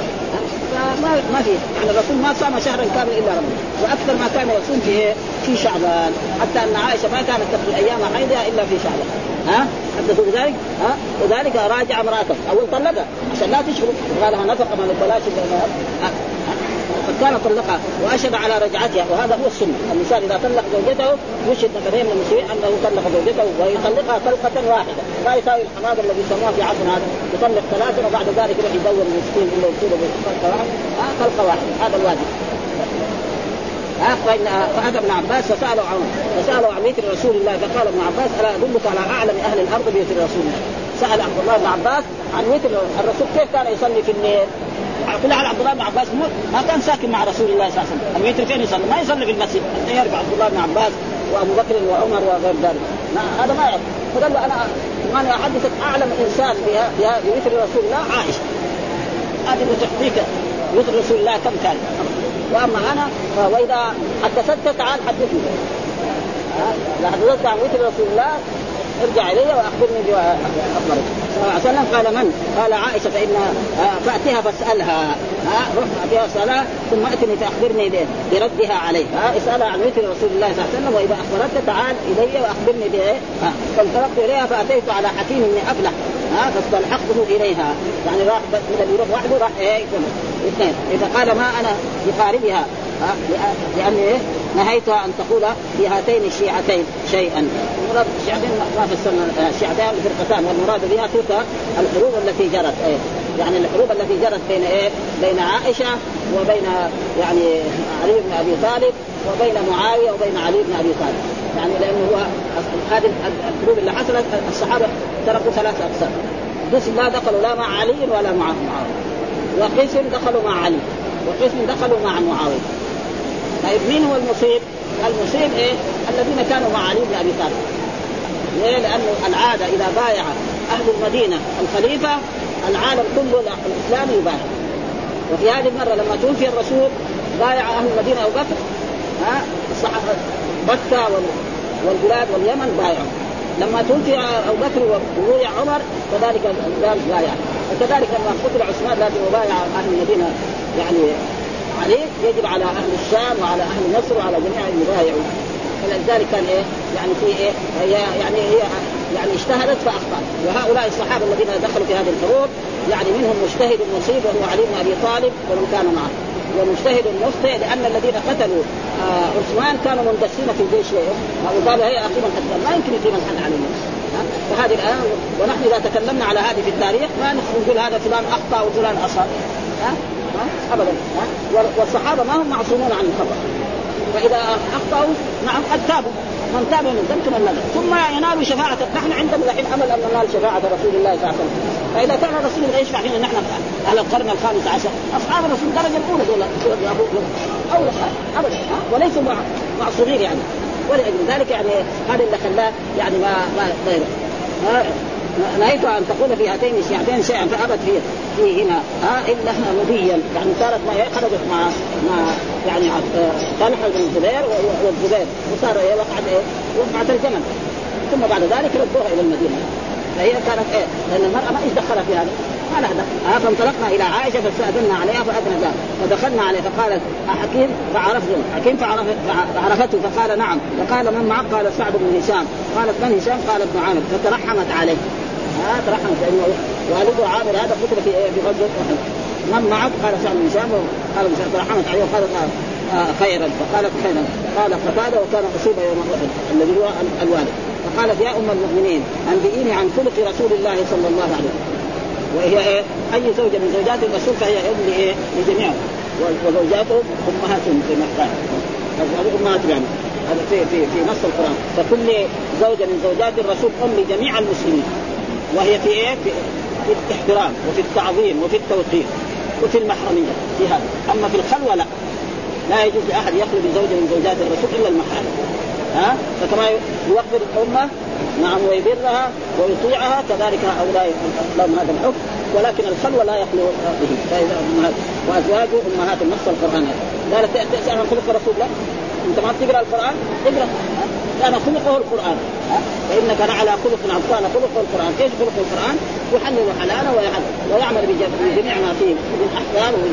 فما ما في. يعني الرسول ما صام شهرا كاملا إلا رمضان. وأكثر ما كان يصوم في في شعبان. حتى أن عائشة ما كانت تقضي أيام حيضها إلا في شعبان. ها؟ حدثوا بذلك ها؟ وذلك راجع امرأته. أو طلقها عشان لا تشغل. قال لها نفقه نقبلهاش قد كان طلقها وأشهد على رجعتها وهذا هو السنة، الإنسان إذا طلق زوجته يشهد نفرين من المسلمين أنه طلق زوجته ويطلقها طلقة واحدة، لا يساوي الحماده الذي سموها في عصرنا هذا. يطلق ثلاثة وبعد ذلك يروح يدور المسكين الا بطلقه واحدة، طلقة واحدة. هذا الواجب. فإن فأتى ابن عباس فسأله عن فسأله عن وتر رسول الله فقال ابن عباس ألا أدلك على أعلم أهل الأرض بوتر رسول الله؟ سأل عبد الله بن عباس عن وتر الرسول كيف كان يصلي في الليل كل حال عبد الله بن عباس ما كان ساكن مع رسول الله صلى الله عليه وسلم، الوتر فين يصلي؟ ما يصلي في المسجد، حتى يعرف عبد الله بن عباس وأبو بكر وعمر وغير ذلك، ما هذا ما يعرف، فقال له أنا أنا أحدثك أعلم إنسان بوتر رسول الله عائشة. هذه تعطيك وتر رسول الله كم كان؟ وأما أنا واذا حدثتك تعال حدثني. إذا حدثتك عن وتر رسول الله ارجع الي وأخبرني باخبارك صلى الله عليه وسلم قال من؟ قال عائشة فإن فاتها فاسألها. ها روح فاتها فاسالها ثم أتني فأخبرني بردها عليه ها اسألها عن مثل رسول الله صلى الله عليه وسلم وإذا أخبرتك تعال إلي وأخبرني بايه؟ فانطلقت إليها فأتيت على حكيم بن أفلح. ها فاستلحقته إليها. يعني راح بدل يروح وحده راح إيه اثنين. إذا قال ما أنا بقاربها لاني إيه؟ نهيتها أن تقول في هاتين الشيعتين شيئا. المراد الشيعتين ما فسرنا الشيعتين فرقتان. والمراد بها تلك الحروب التي جرت أيه؟ يعني الحروب التي جرت بين إيه؟ بين عائشة وبين يعني علي بن أبي طالب وبين معاوية وبين علي بن أبي طالب. يعني لأنه هو هذه الحروب اللي حصلت الصحابة تركوا ثلاث أقسام. قسم لا دخلوا لا مع علي ولا مع معاوية. وقسم دخلوا مع علي. وقسم دخلوا مع معاوية. طيب مين هو المصيب؟ المصيب إيه؟ الذين كانوا مع علي بن أبي طالب. ليه؟ لأنه العادة إذا بايع أهل المدينة الخليفة العالم كله الإسلامي يبايع. وفي هذه المرة لما توفي الرسول بايع أهل المدينة أبو بكر ها مكة والبلاد واليمن بايعوا. لما توفي أبو بكر وبويع عمر كذلك قال بايع. وكذلك لما قتل عثمان لازم يبايع أهل المدينة يعني عليه يجب على أهل الشام وعلى أهل مصر وعلى جميع ان يبايعوا فلذلك كان إيه يعني في إيه هي يعني هي يعني اجتهدت فأخطأت. وهؤلاء الصحابة الذين دخلوا في هذه الحروب يعني منهم مجتهد مصيب وهو علي بن أبي طالب ومن كان معه. ومجتهد مخطئ لأن الذين قتلوا آه عثمان كانوا مندسين في الجيش وقالوا هي أخي من حد ما يمكن يقيم الحد علينا فهذه الآن ونحن إذا تكلمنا على هذه في التاريخ ما نقول هذا فلان أخطأ وفلان اصاب ها؟ ابدا. والصحابة ما هم معصومون عن الخطا فإذا أخطأوا نعم قد تابوا. من تاب من ذنب من نذر ثم ينالوا شفاعة نحن عندنا الحين أمل أن ننال شفاعة رسول الله صلى الله عليه وسلم. فإذا كان الرسول لا يشفع فينا نحن أهل القرن الخامس عشر. أصحاب الرسول الدرجة الاولى دول أو ابدا. وليسوا معصومين يعني. ولأجل ذلك يعني هذا اللي خلاه يعني ما ما غيره نهيت أن تقول في هاتين الشيعتين شيئا فأبت في في هنا. ها إلا نبيا يعني صارت ما خرجت مع مع يعني طلحة بن الزبير والزبير. وصار وقعت إيه؟ وقعت الجمل. ثم بعد ذلك ردوها إلى المدينة. فهي كانت إيه؟ لأن المرأة ما إيش دخلها في هذا؟ ما لها دخل. آه فانطلقنا إلى عائشة فاستاذنا عليها فأذن ذلك فدخلنا عليه فقالت حكيم فعرفته حكيم فعرف فعرفته. فقال نعم. فقال من معك؟ قال سعد بن هشام. قالت من هشام؟ قال ابن عامر فترحمت عليه. ها ترحمت لأنه والده عامر هذا قتل في في غزوه من معك؟ قال سعد بن هشام قال ترحمت عليه وقالت خيرا. فقالت خيرا. قال قتاده وكان اصيب يوم أحد الذي هو الوالد. فقالت يا أم المؤمنين أنبئيني عن خلق رسول الله صلى الله عليه وسلم. وهي إيه؟ أي زوجة من زوجات الرسول فهي أم لإيه؟ لجميع. وزوجاته امهاتهم في قال. أمهات يعني. هذا في في في نص القرآن. فكل زوجة من زوجات الرسول أم لجميع المسلمين. وهي في إيه؟ في, في الاحترام وفي التعظيم وفي التوقير وفي المحرمية في هذا. أما في الخلوة لا. لا يجوز لأحد يخلو بزوجه من زوجات الرسول إلا المحارم ها؟ فكما يوقر الأمة نعم ويبرها ويطيعها كذلك هؤلاء لهم هذا الحكم. ولكن الخلوة لا يخلو به. فإذا وازواجه أمهات النص القران قالت تسال عن خلق الرسول لا أنت ما تقرا القرآن؟ اقرأ. كان خلقه القرآن. فإنك لعلى خلق عظيم كان خلقه القرآن. إيش خلق القرآن؟ يحلل حلالا ويحلل ويعمل بجميع ما فيه من احكام ومن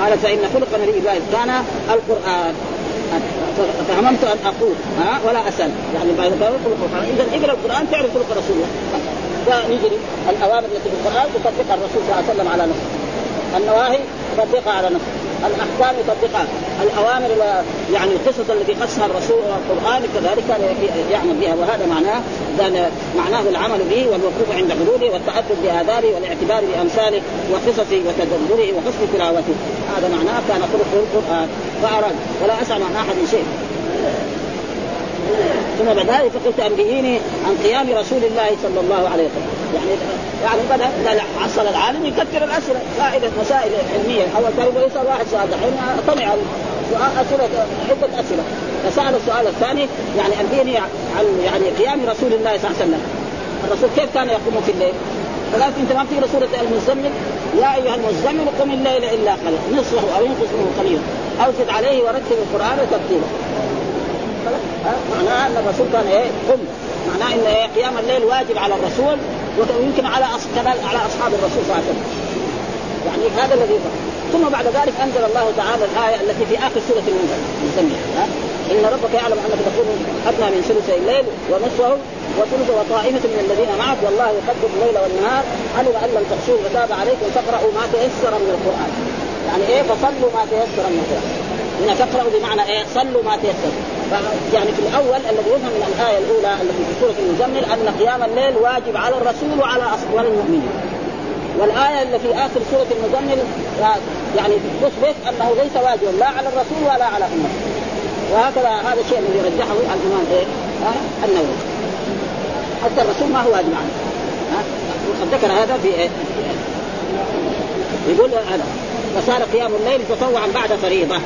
قال فإن خلق نبي الله كان القرآن. فهممت أن أقول. ها؟ ولا أسأل. يعني بعد ذلك خلق القرآن. إذا اقرأ القرآن تعرف خلق رسول الله. فنجري الأوامر التي في القرآن تطبقها الرسول صلى الله عليه وسلم على نفسه. النواهي يطبقها على نفسه. الأحكام يطبقها. الأوامر يعني القصص التي قصها الرسول والقرآن كذلك يعمل بها وهذا معناه معناه العمل به والوقوف عند حدوده والتأدب بآدابه والاعتبار بأمثاله وقصصه وتدبره وحسن تلاوته. هذا معناه كان خلق القرآن. فأراد ولا أسأل عن أحد شيء. ثم بعد ذلك فقلت انبئيني عن قيام رسول الله صلى الله عليه وسلم. يعني يعني بدا حصل العالم يكثر الأسئلة. فائدة مسائل علمية. أول كان يسال واحد سؤال؟ دحين طمع سؤال اسئله عده أسئلة. فسأل السؤال الثاني يعني انبئني عن يعني قيام رسول الله صلى الله عليه وسلم. الرسول كيف كان يقوم في الليل؟ فقالت أنت ما بتقرا سورة المزمل. يا أيها المزمل قم الليل إلا قليلا. نصفه أو ينقص منه قليلا. أو زد عليه ورتب القرآن ترتيلا معناها أن الرسول كان إيه؟ قم. معناه إن إيه؟ قيام الليل واجب على الرسول ويمكن على على أصحاب الرسول صلى الله عليه وسلم. يعني هذا الذي ثم بعد ذلك أنزل الله تعالى الآية التي في آخر سورة المزمل إن ربك يعلم أنك تكون أدنى من ثلثي الليل ونصفه وثلث وطائفة من الذين معك والله يقدر الليل والنهار. علم أن لم تحصوه فتاب عليكم فاقرأوا ما تيسر من القرآن. يعني إيه؟ فصلوا ما تيسر من القرآن. هنا تقرأوا بمعنى إيه؟ صلوا ما تيسر. يعني في الأول الذي يفهم من الآية الأولى التي في سورة المزمل أن قيام الليل واجب على الرسول وعلى وعلى المؤمنين. والآية اللي في آخر سورة المزمل يعني تثبت أنه ليس واجبا لا على الرسول ولا على امته وهكذا هذا الشيء الذي رجحه الإمام إيه؟ النووي. حتى الرسول ما هو واجب عنه وقد ذكر هذا في إيه؟ يقول هذا. فصار قيام الليل تطوعا بعد فريضة.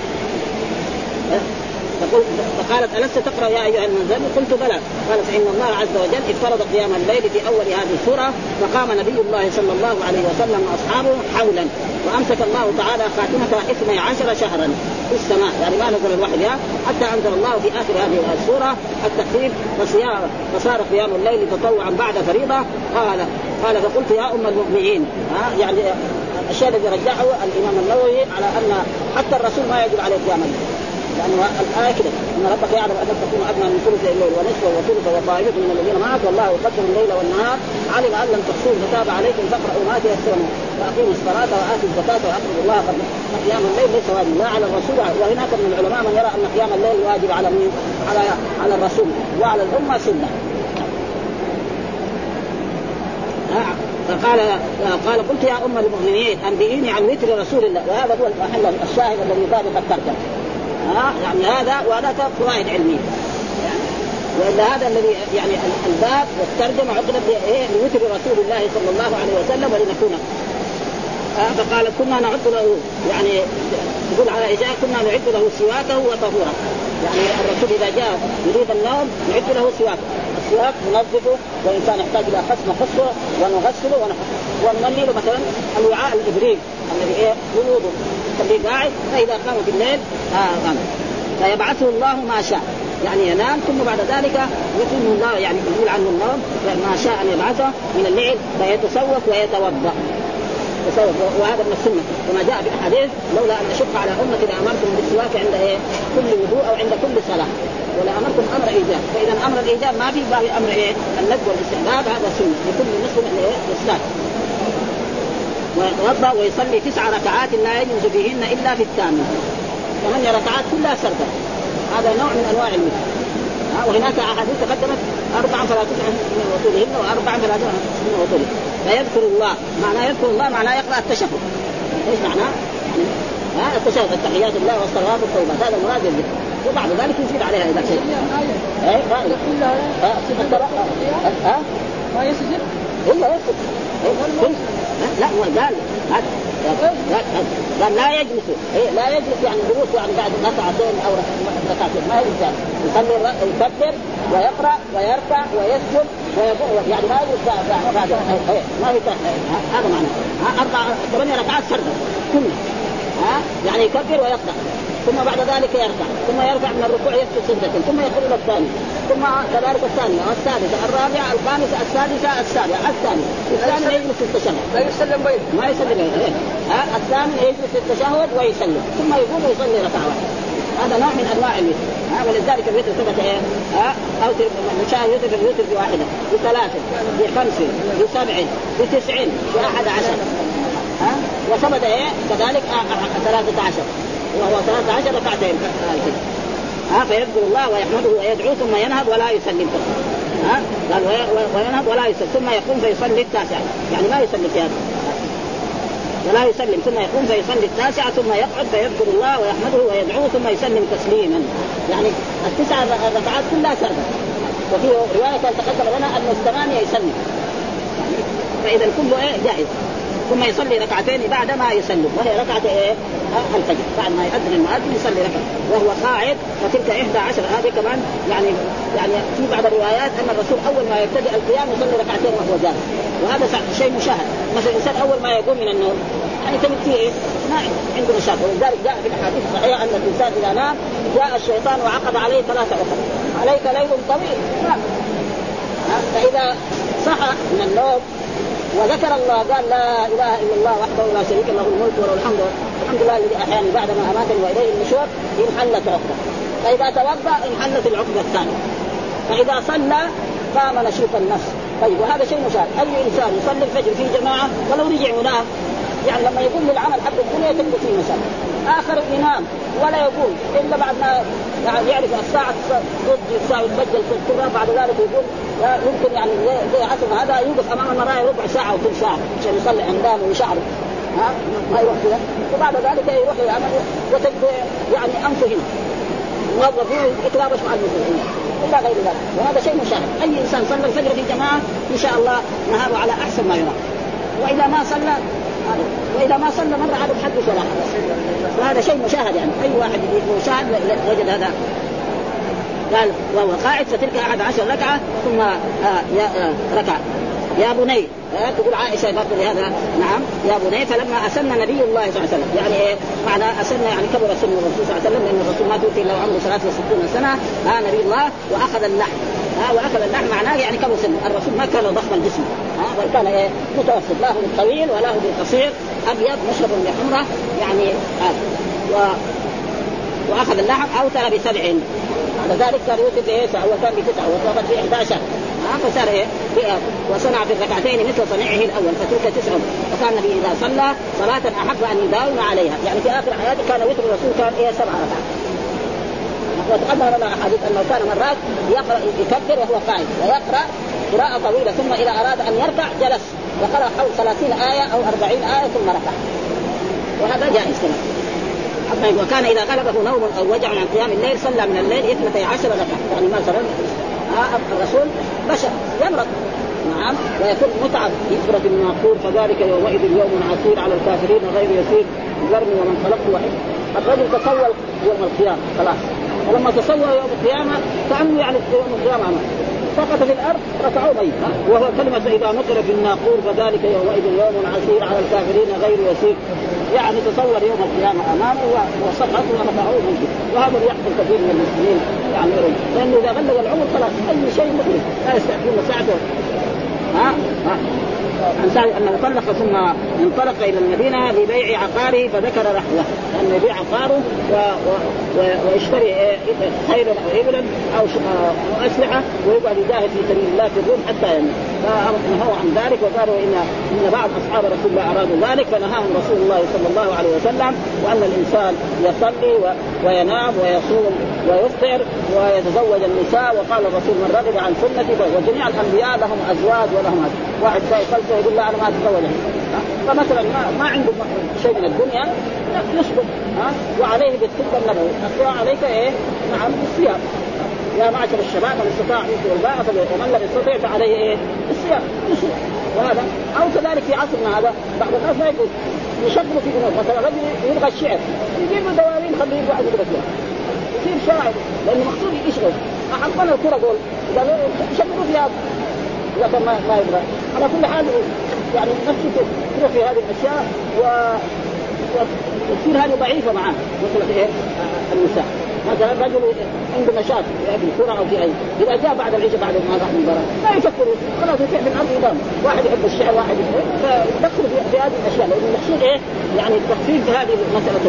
فقالت ألست تقرأ يا أيها المنزل قلت بلى. قال فان الله عز وجل افترض قيام الليل في أول هذه السورة فقام نبي الله صلى الله عليه وسلم وأصحابه حولا. وأمسك الله تعالى خاتمتها اثني عشر شهرا في السماء. يعني ما نزل الوحي حتى أنزل الله في آخر هذه السورة التخفيف فصيام فصار قيام الليل تطوعا بعد فريضة. قال قال فقلت يا أم المؤمنين. ها يعني الشيء الذي رجحه الإمام النووي على أن حتى الرسول ما يجب عليه قيام الليل. لأنه الآية كده إن ربك يعلم انك تكون أدنى من ثلث الليل ونصفه وثلثه وطائفة من الذين معك والله يقدر الليل والنهار. علم أن لم تحصوه فتاب عليكم فاقرأوا ما تيسر وأقيموا الصلاة وآتوا الزكاة وأقرضوا الله قبل قيام الليل ليس واجب لا على الرسول وهناك من العلماء من يرى أن قيام الليل واجب على مين؟ على على الرسول وعلى الأمة سنه فقال قال قلت يا أم المؤمنين أنبئيني عن وتر رسول الله. وهذا هو المحل الشاهد الذي يطابق الترجمة. ها؟ يعني هذا وهذا فوائد علميه يعني وإلا هذا الذي يعني الباب والترجمة عقدت إيه؟ لوتر رسول الله صلى الله عليه وسلم ولنكون. آه فقال كنا نعد له يعني يقول على إجاء كنا نعد له سواكه وطهورا يعني الرسول إذا جاء يريد النوم نعد له سواكه السواك ننظفه وإن كان يحتاج إلى خصم نخصه ونغسله ونحطه ونملي مثلا الوعاء الإبريق الذي إيه؟ يخليه قاعد فإذا قام في الليل آه فيبعثه الله ما شاء. يعني ينام ثم بعد ذلك يكون الله يعني يقول عنه النوم ما شاء أن يبعثه من الليل فيتسوق ويتوضأ. تسوق وهذا من السنة. كما جاء في الاحاديث لولا أن أشق على أمتي لامرتم بالسواك عند إيه؟ كل وضوء أو عند كل صلاة. ولامركم أمر إيجاب. فإذا أمر الإيجاب ما في باب أمر إيه؟ الندب والإستحباب هذا سنة. لكل مسلم ان إيه؟ ويتوضأ ويصلي تسع ركعات لا يجوز فيهن إلا في الثامنه ثمانية ركعات كلها سردة هذا نوع من أنواع الوتر وهناك أحاديث تقدمت أربع تسع من وصولهن واربع تسع من وصولهن. فيذكر الله. معناه يذكر الله معناه يقرأ التشهد. إيش معناه؟ ها التشهد التحيات الله والصلوات والتوبات هذا مراد الذكر وبعد ذلك يزيد عليها إذا شيء. اي ها ما يسجد؟ أيوه يسجد لا هو قال قال لا يجلس. إيه لا يجلس يعني جلوس يعني بعد ركعتين أو ركعتين ما يجلس يعني. يصلي يكبر ويقرأ ويركع ويسجد ويقول يعني ما يجلس بعد ما في هذا معناه أربع ثمانية ركعات سردة كلها ها يعني يكبر ويقرأ. ثم بعد ذلك يركع ثم يرفع من الركوع يسجد سجدة ثم يقول إلى الثاني ثم كذلك الثانية والثالثة الرابعة الخامسة السادسة السابعة الثانية الثاني يجلس في التشهد لا يسلم بينه ما يسلم بينه إيه؟ ها الثاني يجلس في التشهد ويسلم ثم يقوم ويصلي ركعة واحدة هذا نوع من أنواع الوتر ها ولذلك الوتر ثبت إيه؟ ها أو مشاهد يوتر الوتر بواحدة بثلاث بخمس بسبع بتسع بأحد عشر ها وثبت إيه؟ كذلك ثلاثة عشر وهو 13 ركعتين. ها فيذكر الله ويحمده ويدعو ثم ينهض ولا يسلم. ها قال وينهض ولا يسلم ثم يقوم فيصلي التاسعة. يعني ما يسلم في هذا. ولا يسلم ثم يقوم فيصلي التاسعة ثم يقعد فيذكر الله ويحمده ويدعوه ثم يسلم تسليما. يعني التسع ركعات كلها سردة وفي رواية تقدم لنا أن الثمانية يسلم. فإذا كله إيه جائز ثم يصلي ركعتين بعد ما يسلم. وهي ركعة إيه؟ الفجر. بعد ما يؤذن المؤذن يصلي ركعة. وهو قاعد فتلك 11 هذه كمان يعني يعني في بعض الروايات أن الرسول أول ما يبتدئ القيام يصلي ركعتين وهو جالس. وهذا شيء مشاهد. مثلا الإنسان أول ما يقوم من النوم يعني تجد فيه إيه؟ ما عنده نشاط ولذلك جاء في الأحاديث الصحيحة أن الإنسان إذا نام جاء الشيطان وعقد عليه ثلاثة اخر عليك ليل طويل. فإذا صحى من النوم وذكر الله قال لا إله إلا الله وحده لا شريك له الملك وله الحمد. الحمد لله الذي أحياني بعد ما أماتني وإليه النشور انحلت عقده فإذا توضأ انحلت العقده الثانية. فإذا صلى قام نشيط النفس. طيب وهذا شيء مشاهد. أي إنسان يصلي الفجر في جماعة ولو رجع ونام؟ يعني لما يقوم للعمل حق الدنيا تلقى فيه مشاكل آخر ينام ولا يقوم إلا بعد ما يعني يعرف الساعة ضد الساعة يتبدل كلها بعد ذلك يقول يمكن يعني زي عصر هذا يوقف أمام المرايه ربع ساعة وثلث ساعة عشان يصلي عندام وشعره ها؟ ما يروح كذا وبعد ذلك يروح يعمل وتجد يعني انفه هنا موظفين يتلابش مع المسلمين. إلا غير ذلك. وهذا شيء مشاهد أي إنسان صلى الفجر في جماعة إن شاء الله نهاره على أحسن ما يرام. وإذا ما صلى وإذا ما صلى مرة عاد ولا حدث وهذا شيء مشاهد يعني. أي واحد مشاهد وجد هذا. قال وهو قاعد فتلك أحد عشر ركعة ثم آه آه ركعه يا بني آه تقول عائشة برضه لهذا نعم يا بني فلما أسن نبي الله صلى الله عليه وسلم. يعني إيه؟ معنى أسن يعني كبر سن الرسول صلى الله عليه وسلم لأن الرسول ما توفي إلا وعمره 63 سنة. آه نبي الله وأخذ اللحم. ها واخذ اللحم معناه يعني كبر سن. الرسول ما كان ضخم الجسم ها بل كان إيه متوسط. لا هو بالطويل ولا هو بالقصير أبيض مشرب بحمرة يعني هذا. و وأخذ اللحم اوتر بسبع. بعد ذلك صار يوتر بايه؟ هو كان بتسعه وتوفت في 11 ها فصار إيه؟ وصنع في الركعتين مثل صنيعه الأول فتلك تسع. وكان النبي إذا صلى صلاة أحب أن يداوم عليها. يعني في آخر حياته كان وتر الرسول كان إيه سبع ركعات. وتقدم لنا أحاديث أنه كان مرات يقرا يكبر وهو قائم ويقرأ قراءة طويلة ثم إذا أراد أن يركع جلس وقرأ حول 30 آية أو 40 آية ثم ركع وهذا جائز كمان وكان إذا غلبه نوم أو وجع عن قيام الليل صلى من الليل اثنتي عشر ركعة. يعني مثلا الرسول بشر يمرض. نعم ويكون متعب. يفرد الناقور فذلك يومئذ يوم عسير على الكافرين غير يسير ذرني ومن خلقت وحيد. الرجل تسول يوم القيامة خلاص. ولما تسوى يوم القيامة كأنه يعني يوم القيامة عمل سقط في الأرض رفعوه ميت وهو كلمة إذا نقر في الناقور فذلك يومئذ يوم عسير على الكافرين غير يسير. يعني تصور يوم القيامة أمامه وسقط ورفعوه ميت وهذا يحصل كثير من المسلمين يعني. لأنه إذا بلغ العمر خلاص أي شيء مخرج لا يستعجلون ساعته ها؟ ها؟ عن سعد انه طلق ثم انطلق إلى المدينة لبيع عقاره فذكر رحله لأنه يبيع عقاره و... و... و... ويشتري خيرا أو ابلا أو أسلحة ويقعد يجاهد في سبيل الله في الروم حتى يموت. فنهوا عن ذلك وقالوا ان إن بعض أصحاب رسول الله أرادوا ذلك فنهاهم رسول الله صلى الله عليه وسلم وأن الإنسان يصلي و... وينام ويصوم ويفطر ويتزوج النساء وقال الرسول من رغب عن سنتي وجميع الأنبياء لهم أزواج ولهم هذا واحد فلسفه يقول لا أنا ما اتزوج فمثلا ما, ما عنده شيء من الدنيا يسقط ها؟ وعليه بالطب النبوي الصيام عليك إيه؟ نعم الصيام يا معشر الشباب من استطاع منكم الباء ومن لم يستطع فعليه إيه؟ الصيام. يصوم وهذا. أو كذلك في عصرنا هذا بعض الناس ما يقول. يشغلوا في ذنوب مثلا رجل يبغى الشعر يجيب له دواوين خليه يقعد يقرا فيها يصير شاعر لأنه مقصود يشغل. احطنا الكرة دول يشغلوا فيها اذا كان ما ما يبغى. على كل حال يعني نفسه تروح في هذه الأشياء و وتصير هذه ضعيفة معاه مساله إيه؟ النساء مثلا رجل عنده نشاط في الكره أو في أي. إذا جاء بعد العشاء بعد ما راح من برا ما يفكر خلاص يطيح من الأرض ينام. واحد يحب الشعر واحد يحب في, هذه الأشياء لأن المقصود إيه؟ يعني التخفيف في هذه مساله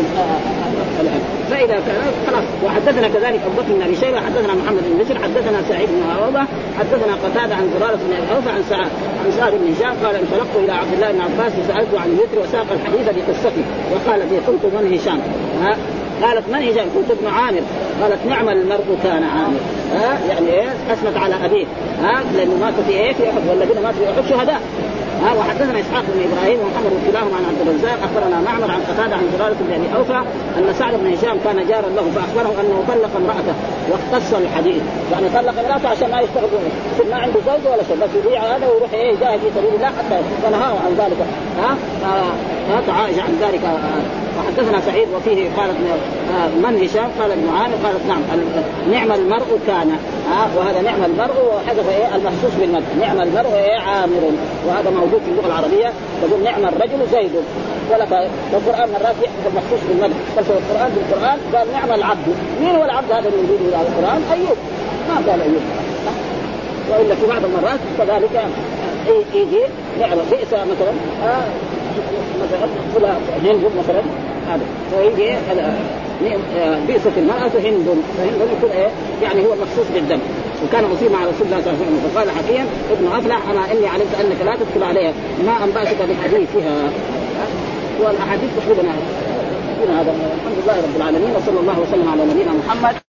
الآن. فإذا كان خلاص. وحدثنا كذلك أبو بكر بن أبي شيبة حدثنا محمد بن بشر حدثنا سعيد بن عروبة حدثنا قتادة عن زرارة بن أبي أوفى عن سعد عن سعد بن هشام قال انطلقت إلى عبد الله بن عباس فسالته عن الوتر وساق الحديث بقصته وقال لي قلت من هشام؟ قالت من هشام قلت ابن عامر. قالت نعم المرء كان عامر. ها؟ يعني إيه؟ أثنت على أبيه. ها؟ لأنه مات في إيه؟ في أحد والذين ماتوا في أحد شهداء. ها؟ وحدثنا إسحاق بن إبراهيم ومحمد كلاهما عن عبد الرزاق أخبرنا معمر عن قتادة عن زراره بن أبي أوفى أن سعد بن هشام كان جارا له فأخبره أنه طلق امرأته واختص الحديث يعني طلق امرأته عشان ما يشتغل يصير ما عنده زوجه ولا شيء بس يبيع هذا ويروح إيه يجاهد في سبيل الله حتى فنهاه عن ذلك. ها؟ ها عن ذلك. وحدثنا سعيد وفيه قالت من هشام؟ قال ابن عامر. قالت نعم نعم المرء كان. ها وهذا نعم المرء وحذف إيه؟ المخصوص بالمدح نعم المرء إيه؟ عامر. وهذا موجود في اللغة العربية. تقول نعم الرجل زيد. ولك القران مرات يحذف المخصوص بالمدح بس القرآن؟ بالقرآن قال نعم العبد. مين هو العبد هذا يريد على القرآن؟ أيوب. ما قال أيوب. والا في بعض المرات كذلك يجي نعم بئس مثلا آه مثلا هند مثلا. هذا. ويجي بئست المرأة هند. فهند يكون إيه؟ يعني هو المخصوص بالدم. وكان مصيب مع رسول الله صلى الله عليه وسلم. فقال حكيم ابن أفلح اما إني علمت أنك لا تدخل عليها ما انبأتك بحديثها. والأحاديث تقريبا هذا. الحمد لله رب العالمين وصلى الله وسلم على نبينا محمد.